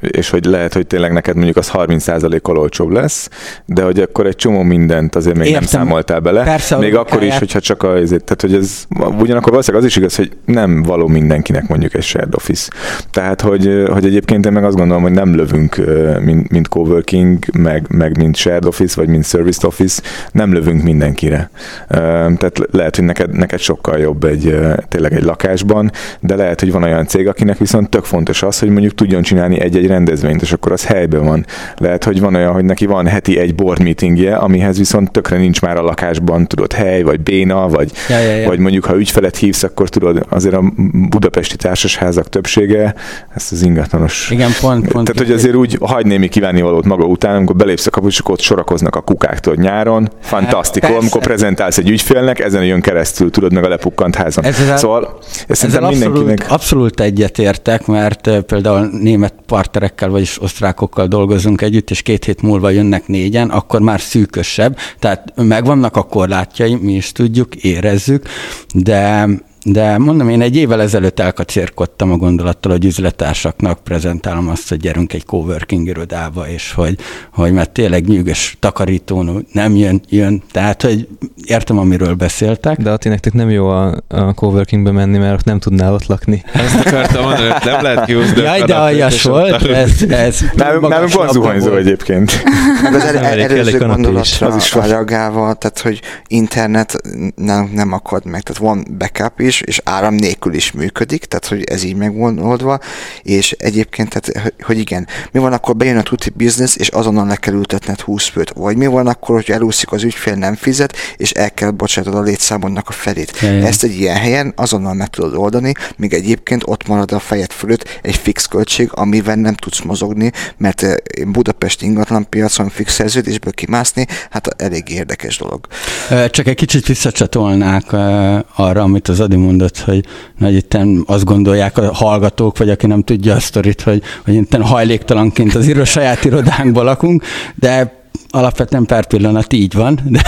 és hogy lehet, hogy tényleg neked mondjuk az 30%-kal olcsóbb lesz, de hogy akkor egy csomó mindent azért még Értem. nem számoltál bele. Persze, még akkor is, hogyha csak a, tehát hogy ez, ugyanakkor valószínűleg az is igaz, hogy nem való mindenkinek mondjuk egy shared office. Tehát, hogy, hogy egyébként én meg azt gondolom, hogy nem lövünk, mint, mint coworking, meg, meg mint shared office, vagy mint service office, nem lövünk mindenkire. Tehát lehet, hogy neked, neked sokkal jobb egy, tényleg egy lakásban, de lehet, hogy van olyan cég, akinek viszont tök fontos az, hogy mondjuk tudjon csinálni egy-egy rendezvényt, és akkor az helyben van. Lehet, hogy van olyan, hogy neki van heti egy board meetingje, amihez viszont tökre nincs már a lakásban, tudod, hely, vagy béna, vagy, ja, ja, ja. vagy mondjuk, ha ügyfelet hívsz, akkor tudod, azért a budapesti társasházak többsége, ezt az ingatlanos. Igen, pont, pont. Tehát, hogy azért úgy hagy némi kívánni valót maga után, amikor belépsz a kapus, ott sorakoznak a kukáktól nyáron. Fantasztikus, amikor prezentálsz egy ügyfélnek, ezen jön keresztül, tudod meg a lepukkant házon. Ezzel, szóval ezt ezzel abszolút, mindenkinek... abszolút egyetértek, mert például német partner osztrákterekkel, vagyis osztrákokkal dolgozunk együtt, és két hét múlva jönnek négyen, akkor már szűkösebb. Tehát megvannak a korlátjai, mi is tudjuk, érezzük, de de mondom, én egy évvel ezelőtt elkacérkodtam a gondolattal, hogy üzletársaknak prezentálom azt, hogy gyerünk egy coworking irodába, és hogy, hogy mert tényleg nyűgös takarító nem jön, jön. Tehát, hogy értem, amiről beszéltek. De Ati, nektek nem jó a, a coworkingbe menni, mert nem tudnál ott lakni. Ezt akartam mondani, hogy nem lehet kiúzni Jaj, de aljas volt. Ez, ez nálunk, nálunk van zuhanyzó egyébként. Az el, előző gondolatra az is reagálva, tehát, hogy internet nem, nem akad meg, tehát van backup is, és áram nélkül is működik, tehát hogy ez így megoldva, és egyébként, tehát, hogy igen, mi van akkor bejön a tuti business, és azonnal le kell ültetned 20 főt, vagy mi van akkor, hogy elúszik az ügyfél, nem fizet, és el kell bocsátod a létszámodnak a felét. Jaj, Ezt egy ilyen helyen azonnal meg tudod oldani, míg egyébként ott marad a fejed fölött egy fix költség, amivel nem tudsz mozogni, mert eh, Budapest ingatlan piacon fix szerződésből kimászni, hát elég érdekes dolog. Csak egy kicsit visszacsatolnák arra, amit az Adi mondott, hogy nagy itt azt gondolják a hallgatók, vagy aki nem tudja a sztorit, hogy, hogy itt hajléktalanként az író saját irodánkban lakunk, de alapvetően per pillanat így van. De,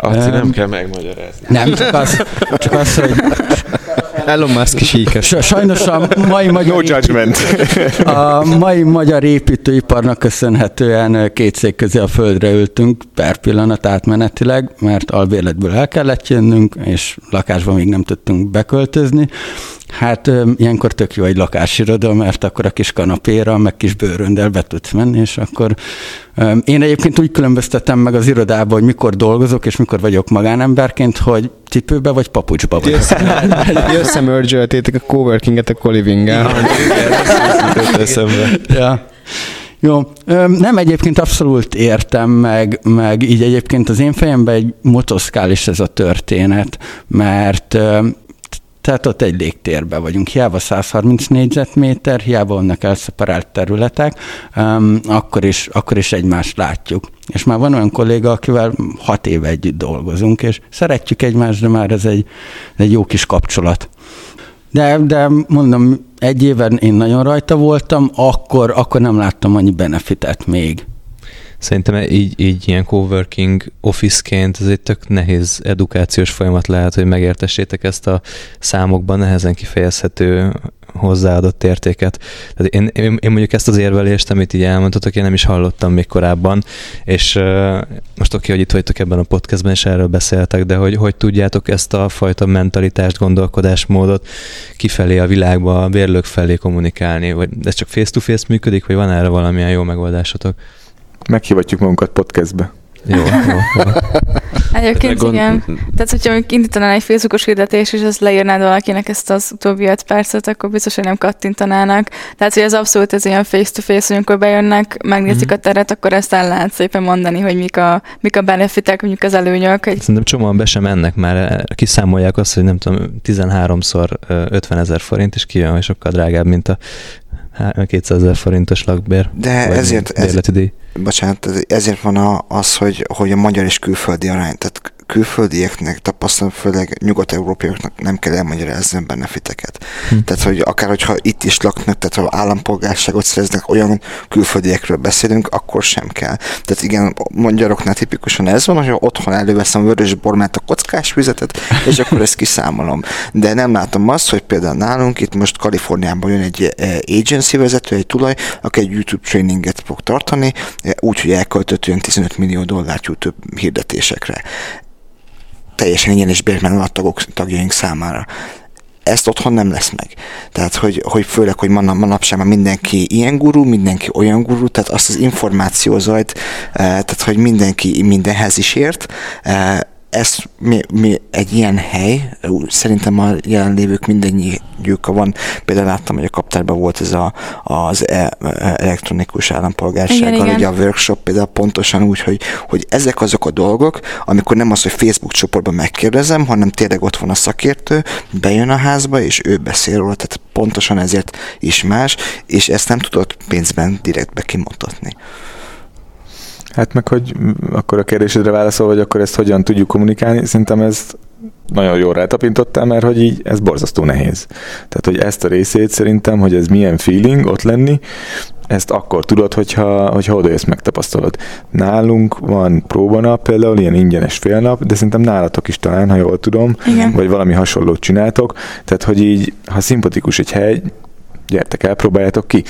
Azt nem kell megmagyarázni. Nem, csak az, csak az hogy Elon Musk is így Sajnos a mai magyar, no judgment. a mai magyar építőiparnak köszönhetően két szék közé a földre ültünk per pillanat átmenetileg, mert albérletből el kellett jönnünk, és lakásba még nem tudtunk beköltözni. Hát ilyenkor tök jó egy lakásiroda, mert akkor a kis kanapéra, meg kis bőröndel be tudsz menni, és akkor én egyébként úgy különböztetem meg az irodában, hogy mikor dolgozok, és mikor vagyok magánemberként, hogy cipőbe vagy papucsba vagyok. Összemörzsöltétek a coworkinget a coliving-el. Ja. Jó, nem egyébként abszolút értem, meg, meg így egyébként az én fejemben egy motoszkális ez a történet, mert tehát ott egy légtérben vagyunk, hiába 130 négyzetméter, hiába vannak elszeparált területek, um, akkor, is, akkor is egymást látjuk. És már van olyan kolléga, akivel hat éve együtt dolgozunk, és szeretjük egymást, de már ez egy, egy jó kis kapcsolat. De, de mondom, egy éven én nagyon rajta voltam, akkor, akkor nem láttam annyi benefitet még. Szerintem így, így ilyen coworking office-ként ez egy tök nehéz edukációs folyamat lehet, hogy megértessétek ezt a számokban nehezen kifejezhető hozzáadott értéket. Tehát én, én, én mondjuk ezt az érvelést, amit így elmondhatok, én nem is hallottam még korábban, és uh, most oké, hogy itt vagytok ebben a podcastben, és erről beszéltek, de hogy hogy tudjátok ezt a fajta mentalitást, gondolkodásmódot kifelé a világba, a bérlők felé kommunikálni, vagy ez csak face-to-face működik, vagy van erre valamilyen jó megoldásotok? Meghívatjuk magunkat podcastbe. Jó, jó, jó. Egyébként gond... igen. Tehát, hogyha indítanál egy Facebookos hirdetés, és ezt leírnád valakinek ezt az utóbbi öt percet, akkor biztos, hogy nem kattintanának. Tehát, hogy ez abszolút ez ilyen face-to-face, hogy amikor bejönnek, megnézik mm-hmm. a teret, akkor ezt el lehet szépen mondani, hogy mik a, mik a benefitek, mondjuk az előnyök. Egy... Szerintem csomóan be sem mennek már, kiszámolják azt, hogy nem tudom, 13-szor 50 ezer forint, és kijön, hogy sokkal drágább, mint a 200 ezer forintos lakbér. De ezért, ez, díj. bocsánat, ez- ezért van a, az, hogy, hogy a magyar és külföldi arány. Tehát külföldieknek, tapasztalat, főleg nyugat-európaiaknak nem kell elmagyarázni a benefiteket. Hm. Tehát, hogy akár hogyha itt is laknak, tehát ha állampolgárságot szereznek, olyan külföldiekről beszélünk, akkor sem kell. Tehát igen, magyaroknál tipikusan ez van, hogy otthon előveszem vörös bormát, a kockás vizetet, és akkor ezt kiszámolom. De nem látom azt, hogy például nálunk itt most Kaliforniában jön egy eh, agency vezető, egy tulaj, aki egy YouTube tréninget fog tartani, eh, úgy, hogy elköltött olyan 15 millió dollárt YouTube hirdetésekre teljesen ingyenes bérben a tagok, tagjaink számára. Ezt otthon nem lesz meg. Tehát, hogy, hogy főleg, hogy manap, manapság már mindenki ilyen gurú, mindenki olyan gurú, tehát azt az információzajt, eh, tehát, hogy mindenki mindenhez is ért, eh, ez mi, mi egy ilyen hely, szerintem a jelenlévők mindennyiük van, például láttam, hogy a kaptárban volt ez a, az e, e, elektronikus állampolgársággal, Igen, igen. ugye a workshop például pontosan úgy, hogy, hogy ezek azok a dolgok, amikor nem az, hogy Facebook csoportban megkérdezem, hanem tényleg ott van a szakértő, bejön a házba, és ő beszél róla, tehát pontosan ezért is más, és ezt nem tudott pénzben direktbe kimutatni. Hát meg, hogy akkor a kérdésedre válaszol, hogy akkor ezt hogyan tudjuk kommunikálni, szerintem ezt nagyon jól rátapintottál, mert hogy így ez borzasztó nehéz. Tehát, hogy ezt a részét szerintem, hogy ez milyen feeling ott lenni, ezt akkor tudod, hogyha, hogyha odajössz, megtapasztalod. Nálunk van próbanap, például ilyen ingyenes félnap, de szerintem nálatok is talán, ha jól tudom, Igen. vagy valami hasonlót csináltok. Tehát, hogy így, ha szimpatikus egy hely, gyertek el, próbáljátok ki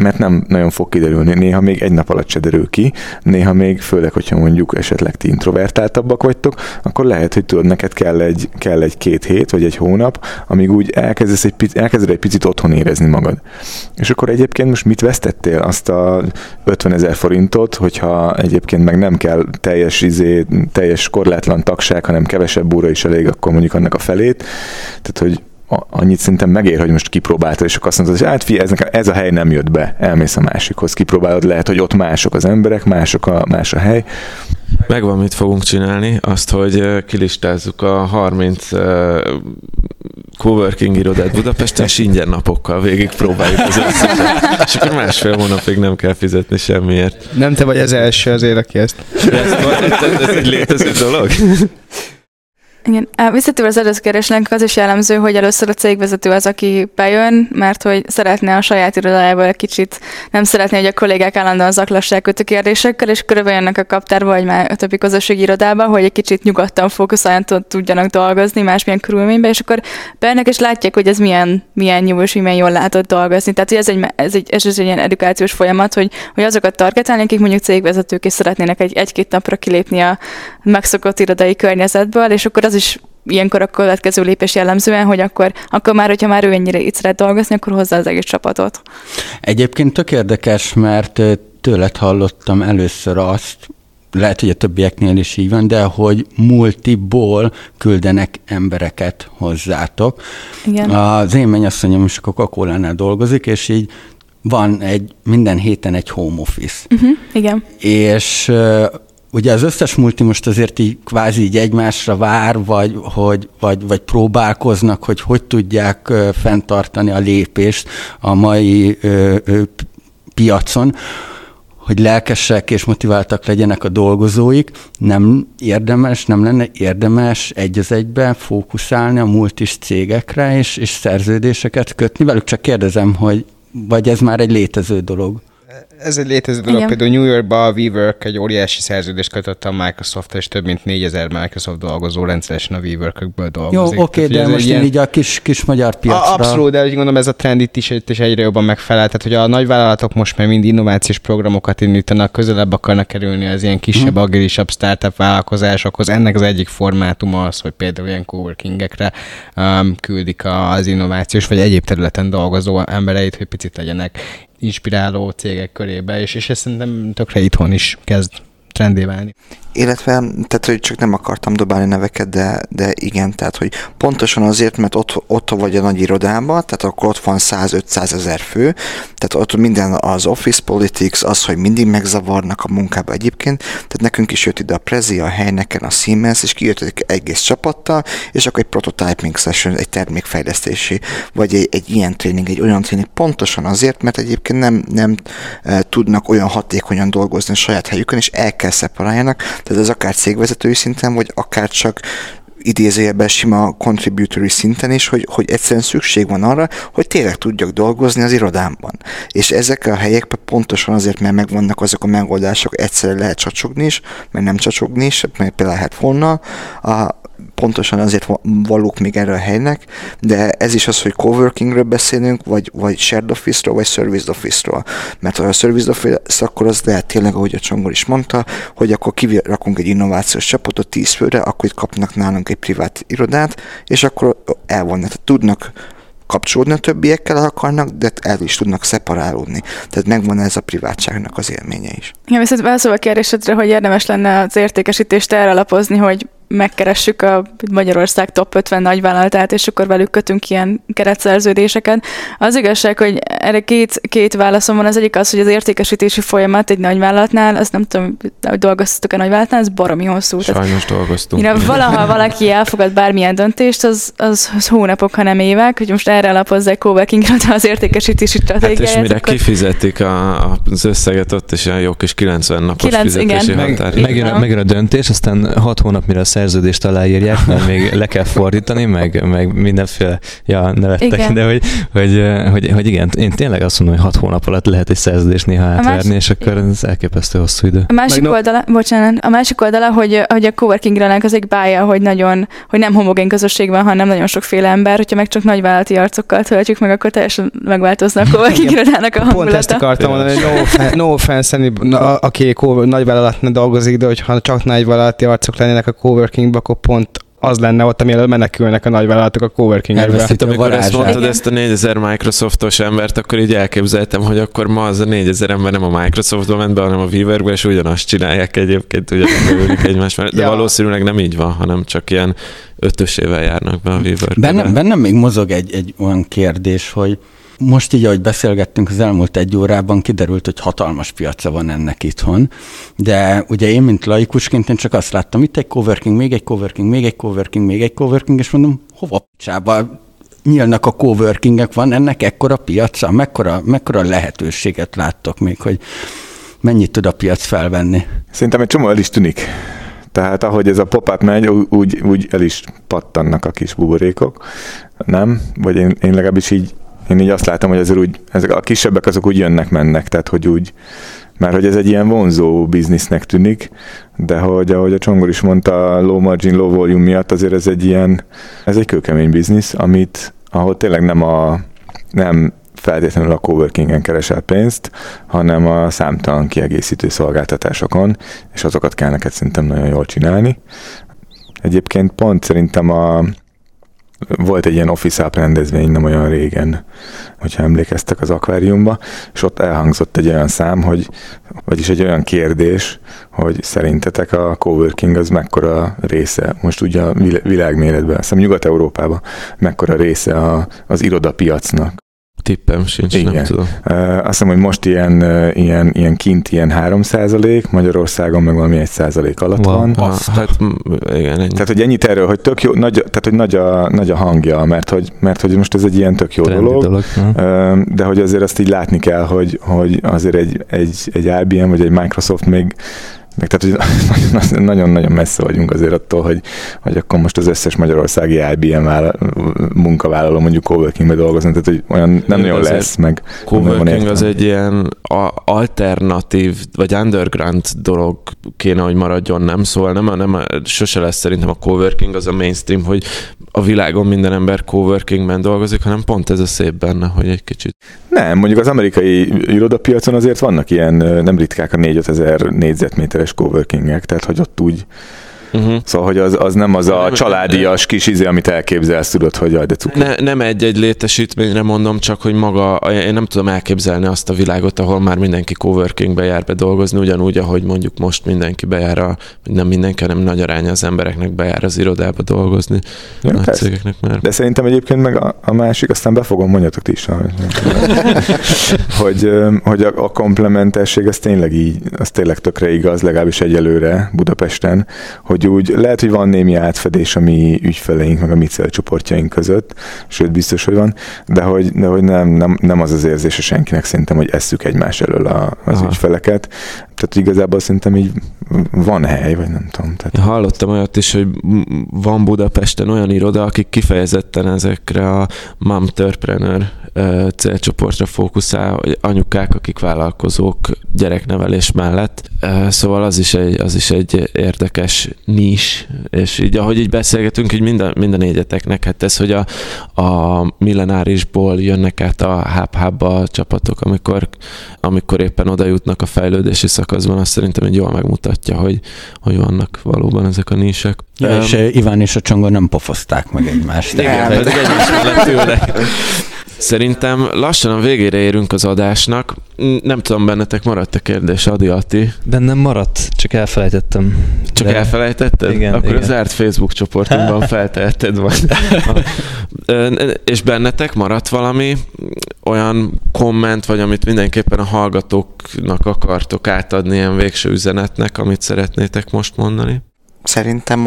mert nem nagyon fog kiderülni. Néha még egy nap alatt se derül ki, néha még, főleg, hogyha mondjuk esetleg ti introvertáltabbak vagytok, akkor lehet, hogy tudod, neked kell egy, kell egy két hét, vagy egy hónap, amíg úgy elkezdesz egy, elkezded egy picit otthon érezni magad. És akkor egyébként most mit vesztettél? Azt a 50 ezer forintot, hogyha egyébként meg nem kell teljes, izé, teljes korlátlan tagság, hanem kevesebb óra is elég, akkor mondjuk annak a felét. Tehát, hogy annyit szerintem megér, hogy most kipróbáltad, és akkor azt mondod, hogy hát figyelj, ez, nekem, ez a hely nem jött be, elmész a másikhoz, kipróbálod, lehet, hogy ott mások az emberek, mások a, más a hely. Megvan, mit fogunk csinálni, azt, hogy kilistázzuk a 30 ö, coworking irodát Budapesten, és ingyen napokkal végig próbáljuk az összeset. És akkor másfél hónapig nem kell fizetni semmiért. Nem te vagy az első azért, aki ezt... De ez, ez, ez egy létező dolog? Igen, visszatérve az előző az is jellemző, hogy először a cégvezető az, aki bejön, mert hogy szeretne a saját irodájából egy kicsit, nem szeretné, hogy a kollégák állandóan zaklassák őt a kérdésekkel, és jönnek a kaptárba, vagy már a többi közösségi irodába, hogy egy kicsit nyugodtan fókuszáljan tud- tudjanak dolgozni másmilyen körülményben, és akkor bejönnek és látják, hogy ez milyen, milyen jó és milyen jól látott dolgozni. Tehát hogy ez egy, ez egy, ez egy ilyen edukációs folyamat, hogy, hogy azokat targetálni, akik mondjuk cégvezetők és szeretnének egy, egy-két napra kilépni a megszokott irodai környezetből, és akkor az is ilyenkor a következő lépés jellemzően, hogy akkor, akkor már, hogyha már ő ennyire itt szeret dolgozni, akkor hozzá az egész csapatot. Egyébként tök érdekes, mert tőled hallottam először azt, lehet, hogy a többieknél is így van, de hogy multiból küldenek embereket hozzátok. Igen. Az én mennyasszonyom is a coca dolgozik, és így van egy, minden héten egy home office. Uh-huh, igen. És ugye az összes multi most azért így kvázi így egymásra vár, vagy, hogy, vagy, vagy próbálkoznak, hogy hogy tudják fenntartani a lépést a mai ö, ö, piacon, hogy lelkesek és motiváltak legyenek a dolgozóik, nem érdemes, nem lenne érdemes egy az egyben fókuszálni a multis cégekre, és, és szerződéseket kötni velük, csak kérdezem, hogy vagy ez már egy létező dolog? Ez egy létező dolog. Igen. Például New Yorkban a WeWork egy óriási szerződést kötött a Microsoft, és több mint 4000 Microsoft dolgozó rendszeresen a WeWork-ökből Jó, dolgozik. oké, Tehát, hogy de most ilyen- én így a kis, kis magyar piacra... A, abszolút, de úgy gondolom ez a trend itt is, itt is egyre jobban megfelel. Tehát, hogy a nagyvállalatok most már mind innovációs programokat indítanak, közelebb akarnak kerülni az ilyen kisebb, Mhm. agilisabb startup vállalkozásokhoz. Ennek az egyik formátuma az, hogy például ilyen coworkingekre um, küldik a- az innovációs vagy egyéb területen dolgozó embereit, hogy picit legyenek inspiráló cégek körébe, és, és ez szerintem tökre itthon is kezd trendé válni. Illetve, tehát, hogy csak nem akartam dobálni neveket, de, de igen, tehát, hogy pontosan azért, mert ott, ott vagy a nagy irodában, tehát akkor ott van 100-500 ezer fő, tehát ott minden az office politics, az, hogy mindig megzavarnak a munkába egyébként, tehát nekünk is jött ide a Prezi, a helyneken, a Siemens, és kijött egy egész csapattal, és akkor egy prototyping session, egy termékfejlesztési, vagy egy, egy ilyen tréning, egy olyan tréning, pontosan azért, mert egyébként nem, nem e, tudnak olyan hatékonyan dolgozni a saját helyükön, és el kell szeparáljanak, tehát ez akár cégvezetői szinten, vagy akár csak idézőjelben sima contributory szinten is, hogy, hogy egyszerűen szükség van arra, hogy tényleg tudjak dolgozni az irodámban. És ezek a helyek pontosan azért, mert megvannak azok a megoldások, egyszerre lehet csacsogni is, mert nem csacsogni is, mert például volna, a, pontosan azért valók még erre a helynek, de ez is az, hogy coworkingről beszélünk, vagy, vagy shared office-ról, vagy service office-ról. Mert ha a service office, akkor az lehet tényleg, ahogy a Csongor is mondta, hogy akkor kirakunk egy innovációs csapatot 10 főre, akkor itt kapnak nálunk egy privát irodát, és akkor elvonnak. Tehát tudnak kapcsolódni a többiekkel, ha akarnak, de el is tudnak szeparálódni. Tehát megvan ez a privátságnak az élménye is. Ja, viszont válaszolva a kérdésedre, hogy érdemes lenne az értékesítést erre alapozni, hogy megkeressük a Magyarország top 50 nagyvállalatát, és akkor velük kötünk ilyen keretszerződéseket. Az igazság, hogy erre két, két válaszom van. Az egyik az, hogy az értékesítési folyamat egy nagyvállalatnál, azt nem tudom, hogy dolgoztatok a nagyvállalatnál, az baromi hosszú. Sajnos dolgoztunk. Mire valaha valaki elfogad bármilyen döntést, az, az, az hónapok, hanem évek, hogy most erre alapozzák coworkingra az értékesítési stratégiáját. Hát és mire akkor... kifizetik a, az összeget, ott is ilyen jó kis 90 napos 9, fizetési igen. határ. Meg, megjön, a, megjön a döntés, aztán hat hónap mire a szerződést aláírják, mert még le kell fordítani, meg, meg mindenféle, ja, nevettek, Igen. de hogy, hogy, hogy, hogy, igen, én tényleg azt mondom, hogy hat hónap alatt lehet egy szerződést néha átverni, másik- és akkor ez elképesztő hosszú idő. A másik Meg no- oldala, bocsánat, a másik oldala, hogy, hogy a coworking az egy bája, hogy nagyon, hogy nem homogén közösség van, hanem nagyon sokféle ember. Hogyha meg csak nagyvállalati arcokkal töltjük meg, akkor teljesen megváltozna a coworking irodának a Pont ezt hangulata. akartam mondani, hogy no, offense, no offense aki co- nagyvállalatnál dolgozik, de hogyha csak nagyvállalati arcok lennének a coworkingba, akkor pont az lenne ott, amielől menekülnek a nagyvállalatok a coworkingbe. Elvesztik. Itt, amikor ezt mondtad, ezt a 4000 Microsoftos embert, akkor így elképzeltem, hogy akkor ma az a 4000 ember nem a Microsoftba ment be, hanem a Weaverbe, és ugyanazt csinálják egyébként, ugyanazt ülnek egymás mellett. De Ja. valószínűleg nem így van, hanem csak ilyen ötösével járnak be a Weaverbe. Bennem, bennem még mozog egy, egy olyan kérdés, hogy most így, ahogy beszélgettünk az elmúlt egy órában, kiderült, hogy hatalmas piaca van ennek itthon, de ugye én, mint laikusként, én csak azt láttam, itt egy coworking, még egy coworking, még egy coworking, még egy coworking, és mondom, hova picsába nyílnak a coworkingek, van ennek ekkora piaca, mekkora, mekkora lehetőséget láttok még, hogy mennyit tud a piac felvenni? Szerintem egy csomó el is tűnik. Tehát ahogy ez a pop-up megy, úgy, úgy el is pattannak a kis buborékok. Nem? Vagy én, én legalábbis így, én így azt látom, hogy azért úgy, ezek a kisebbek azok úgy jönnek-mennek, tehát hogy úgy, mert hogy ez egy ilyen vonzó biznisznek tűnik, de hogy ahogy a Csongor is mondta, low margin, low volume miatt azért ez egy ilyen, ez egy kőkemény biznisz, amit, ahol tényleg nem a, nem feltétlenül a coworkingen keresel pénzt, hanem a számtalan kiegészítő szolgáltatásokon, és azokat kell neked szerintem nagyon jól csinálni. Egyébként pont szerintem a, volt egy ilyen Office Up rendezvény nem olyan régen, hogyha emlékeztek az akváriumba, és ott elhangzott egy olyan szám, hogy, vagyis egy olyan kérdés, hogy szerintetek a coworking az mekkora része, most ugye a vil- világméretben, azt hiszem Nyugat-Európában, mekkora része a, az irodapiacnak. Tippem sincs, nem Igen. tudom. Uh, azt hiszem, hogy most ilyen, ilyen, ilyen kint ilyen 3% Magyarországon meg valami 1 százalék alatt Wow. van. Ah, hát igen, ennyi. Tehát, hogy ennyit erről, hogy tök jó, nagy, tehát, hogy nagy a, nagy a hangja, mert hogy, mert hogy most ez egy ilyen tök jó Trendi dolog, dolog. de hogy azért azt így látni kell, hogy, hogy azért egy, egy, egy IBM vagy egy Microsoft még meg tehát, hogy nagyon-nagyon messze vagyunk azért attól, hogy, hogy akkor most az összes magyarországi IBM vála- munkavállaló mondjuk coworkingbe dolgozni, tehát hogy olyan nem Igen, nagyon lesz, meg Coworking az egy ilyen alternatív, vagy underground dolog kéne, hogy maradjon, nem? Szóval nem, nem sose lesz szerintem a coworking az a mainstream, hogy a világon minden ember coworkingben dolgozik, hanem pont ez a szép benne, hogy egy kicsit. Nem, mondjuk az amerikai irodapiacon azért vannak ilyen nem ritkák a 4-5 ezer négyzetméteres coworkingek, tehát hogy ott úgy Uh-huh. Szóval, hogy az, az nem az a nem, családias kis izé, amit elképzelsz, tudod, hogy jaj, de cuki. Ne, nem egy-egy létesítményre mondom, csak hogy maga, én nem tudom elképzelni azt a világot, ahol már mindenki coworkingbe jár be dolgozni, ugyanúgy, ahogy mondjuk most mindenki bejár, a, nem mindenki, hanem nagy aránya az embereknek bejár az irodába dolgozni. Ja, nagy cégeknek már. De szerintem egyébként meg a, a másik, aztán befogom, mondjatok ti is, hogy, hogy a, a komplementesség az tényleg így, az tényleg tökre igaz, legalábbis egyelőre Budapesten, hogy úgy lehet, hogy van némi átfedés a mi ügyfeleink, meg a mi célcsoportjaink között, sőt biztos, hogy van, de hogy, de hogy nem, nem, nem az az érzése senkinek szerintem, hogy esszük egymás elől a, az Aha. ügyfeleket. Tehát igazából szerintem így van hely, vagy nem tudom. Tehát... Én hallottam olyat is, hogy van Budapesten olyan iroda, akik kifejezetten ezekre a mom célcsoportra fókuszál, hogy anyukák, akik vállalkozók gyereknevelés mellett. Szóval az is egy, az is egy érdekes nis, és így ahogy így beszélgetünk, így minden, minden négyeteknek, hát ez, hogy a, a millenárisból jönnek át a hub a csapatok, amikor, amikor éppen oda jutnak a fejlődési szakaszban, azt szerintem egy jól megmutatja, hogy, hogy vannak valóban ezek a nisek. Ja, um, és Iván és a Csonga nem pofozták meg egymást. Igen, pedig egymás mellett ülnek. Szerintem lassan a végére érünk az adásnak. Nem tudom, bennetek maradt a kérdés, Adi Ati. Bennem maradt, csak elfelejtettem. Csak De... elfelejtetted? Igen. Akkor igen. a zárt Facebook csoportunkban feltehetted vagy. És bennetek maradt valami olyan komment, vagy amit mindenképpen a hallgatóknak akartok átadni ilyen végső üzenetnek, amit szeretnétek most mondani? Szerintem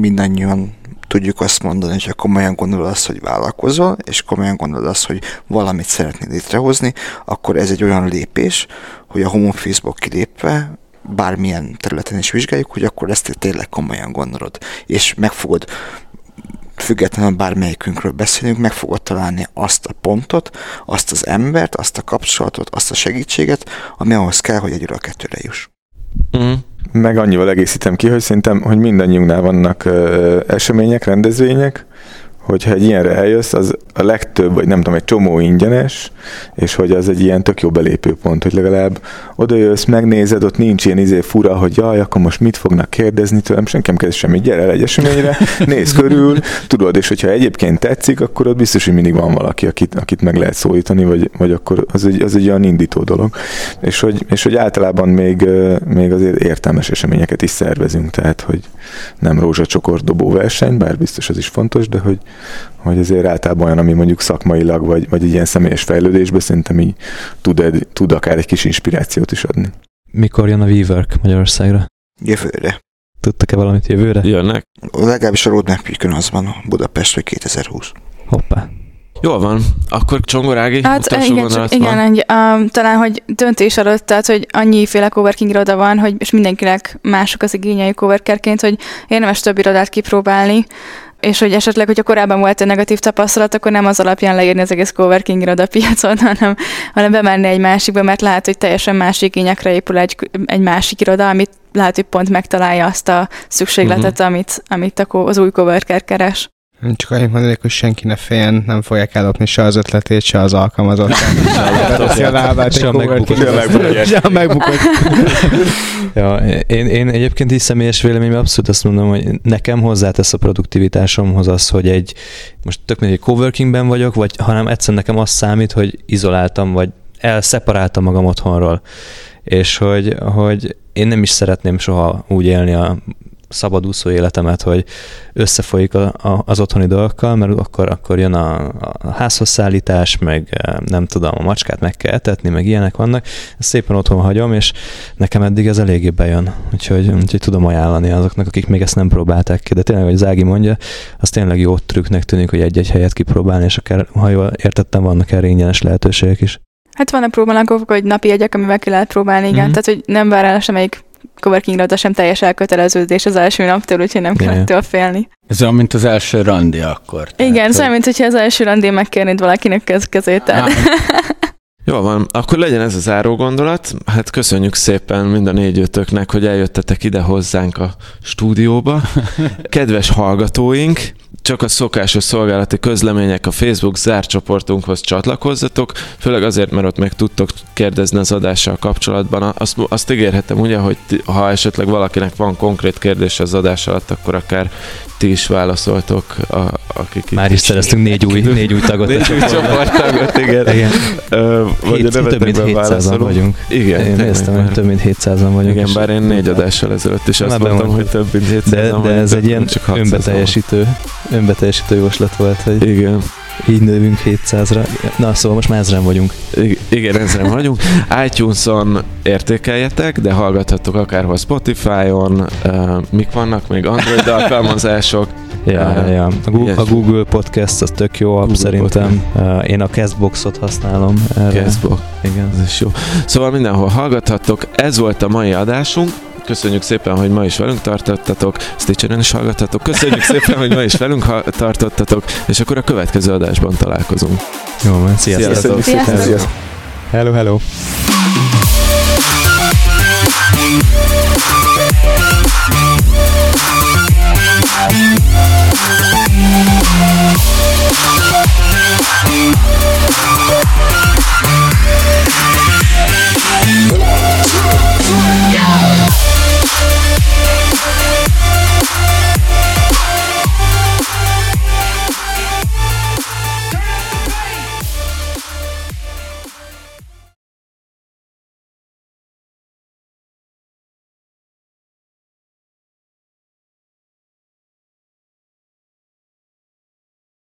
mindannyian tudjuk azt mondani, hogyha komolyan gondolod azt, hogy vállalkozol, és komolyan gondolod azt, hogy valamit szeretnél létrehozni, akkor ez egy olyan lépés, hogy a home office-ból kilépve bármilyen területen is vizsgáljuk, hogy akkor ezt tényleg komolyan gondolod, és meg fogod függetlenül bármelyikünkről beszélünk, meg fogod találni azt a pontot, azt az embert, azt a kapcsolatot, azt a segítséget, ami ahhoz kell, hogy egyről a kettőre juss. Mm meg annyival egészítem ki, hogy szerintem, hogy mindannyiunknál vannak ö, események, rendezvények, hogyha egy ilyenre eljössz, az a legtöbb, vagy nem tudom, egy csomó ingyenes, és hogy az egy ilyen tök jó belépőpont, hogy legalább oda jössz, megnézed, ott nincs ilyen izé fura, hogy jaj, akkor most mit fognak kérdezni tőlem, senki nem kezd semmit, gyere el egy eseményre, nézd körül, tudod, és hogyha egyébként tetszik, akkor ott biztos, hogy mindig van valaki, akit, akit meg lehet szólítani, vagy, vagy akkor az egy, az egy olyan indító dolog. És hogy, és hogy általában még, még azért értelmes eseményeket is szervezünk, tehát, hogy nem rózsacsokor dobó verseny, bár biztos az is fontos, de hogy, hogy azért általában olyan, ami mondjuk szakmailag, vagy, vagy egy ilyen személyes fejlődésben szerintem így tud, tud akár egy kis inspirációt is adni. Mikor jön a WeWork Magyarországra? Jövőre. Tudtak-e valamit jövőre? Jönnek. Legalábbis a roadmap az van Budapest, vagy 2020. Hoppá. Jól van. Akkor Csongorági, hát, igen, csak, igen, egy, um, talán, hogy döntés előtt, tehát, hogy annyiféle coworking iroda van, hogy és mindenkinek mások az igényei coworkerként, hogy érdemes több irodát kipróbálni, és hogy esetleg, hogyha korábban volt egy negatív tapasztalat, akkor nem az alapján leírni az egész coworking iroda piacon, hanem, hanem bemenni egy másikba, mert lehet, hogy teljesen más igényekre épül egy, egy másik iroda, amit lehet, hogy pont megtalálja azt a szükségletet, uh-huh. amit, amit az új coworker keres. Csak annyit mondanék, hogy senki ne féljen, nem fogják ellopni se az ötletét, se az alkalmazott. se a lábát, se a megbukott. ja, én, én egyébként is személyes véleményben abszolút azt mondom, hogy nekem hozzátesz a produktivitásomhoz az, hogy egy, most tök mindegy, coworkingben vagyok, vagy hanem egyszerűen nekem az számít, hogy izoláltam, vagy elszeparáltam magam otthonról. És hogy, hogy én nem is szeretném soha úgy élni a szabadúszó életemet, hogy összefolyik a, a, az otthoni dolgokkal, mert akkor, akkor jön a, a házhoz szállítás, meg eh, nem tudom, a macskát meg kell etetni, meg ilyenek vannak. Ezt szépen otthon hagyom, és nekem eddig ez eléggé bejön. Úgyhogy, úgyhogy tudom ajánlani azoknak, akik még ezt nem próbálták ki. De tényleg, hogy Zági mondja, az tényleg jó trükknek tűnik, hogy egy-egy helyet kipróbálni, és akár, ha jól értettem, vannak erre ingyenes lehetőségek is. Hát vannak próbálnak, hogy napi jegyek, amivel ki lehet próbálni, igen. Mm-hmm. Tehát, hogy nem vár el semmelyik coworking iroda sem teljes elköteleződés az első naptól, úgyhogy nem kell ettől félni. Ez olyan, mint az első randi akkor. Tehát, Igen, szóval, mint hogyha az első randi megkérnéd valakinek kez kezét. Jó van, akkor legyen ez a záró gondolat. Hát köszönjük szépen mind a négyőtöknek, hogy eljöttetek ide hozzánk a stúdióba. Kedves hallgatóink, csak a szokásos szolgálati közlemények a Facebook zárt csoportunkhoz csatlakozzatok, főleg azért, mert ott meg tudtok kérdezni az adással kapcsolatban. Azt, azt ígérhetem ugye, hogy ha esetleg valakinek van konkrét kérdés az adás alatt, akkor akár ti is válaszoltok, a, akik Már is szereztünk négy új, négy új tagot. négy új csoporttagot, igen. igen. Ö, vagy Hét, a több mint 700-an vagyunk. Igen, Én néztem, hogy több mint 700-an vagyunk. Igen, bár én négy adással ezelőtt is azt Már mondtam, hogy több mint 700 de, de ez egy ilyen csak 600 önbeteljesítő, önbeteljesítő jóslat volt, hogy Igen. így növünk 700-ra. Na, szóval most már ezren vagyunk. I- Igen, ezzel vagyunk. iTunes-on értékeljetek, de hallgathattok akárhol Spotify-on, uh, mik vannak még Android alkalmazások. Ja, Ah, ja. A, Google, a. Google Podcast az tök jó app Google szerintem. Uh, én a Castboxot használom erre. Castbox, Igen. ez is jó. Szóval mindenhol hallgathattok. Ez volt a mai adásunk. Köszönjük szépen, hogy ma is velünk tartottatok. Stitcheren is hallgathatok. Köszönjük szépen, hogy ma is velünk ha- tartottatok, és akkor a következő adásban találkozunk. Jó, van. Sziasztok. Sziasztok. Sziasztok. Sziasztok. Hello, hello. Thank Yeah.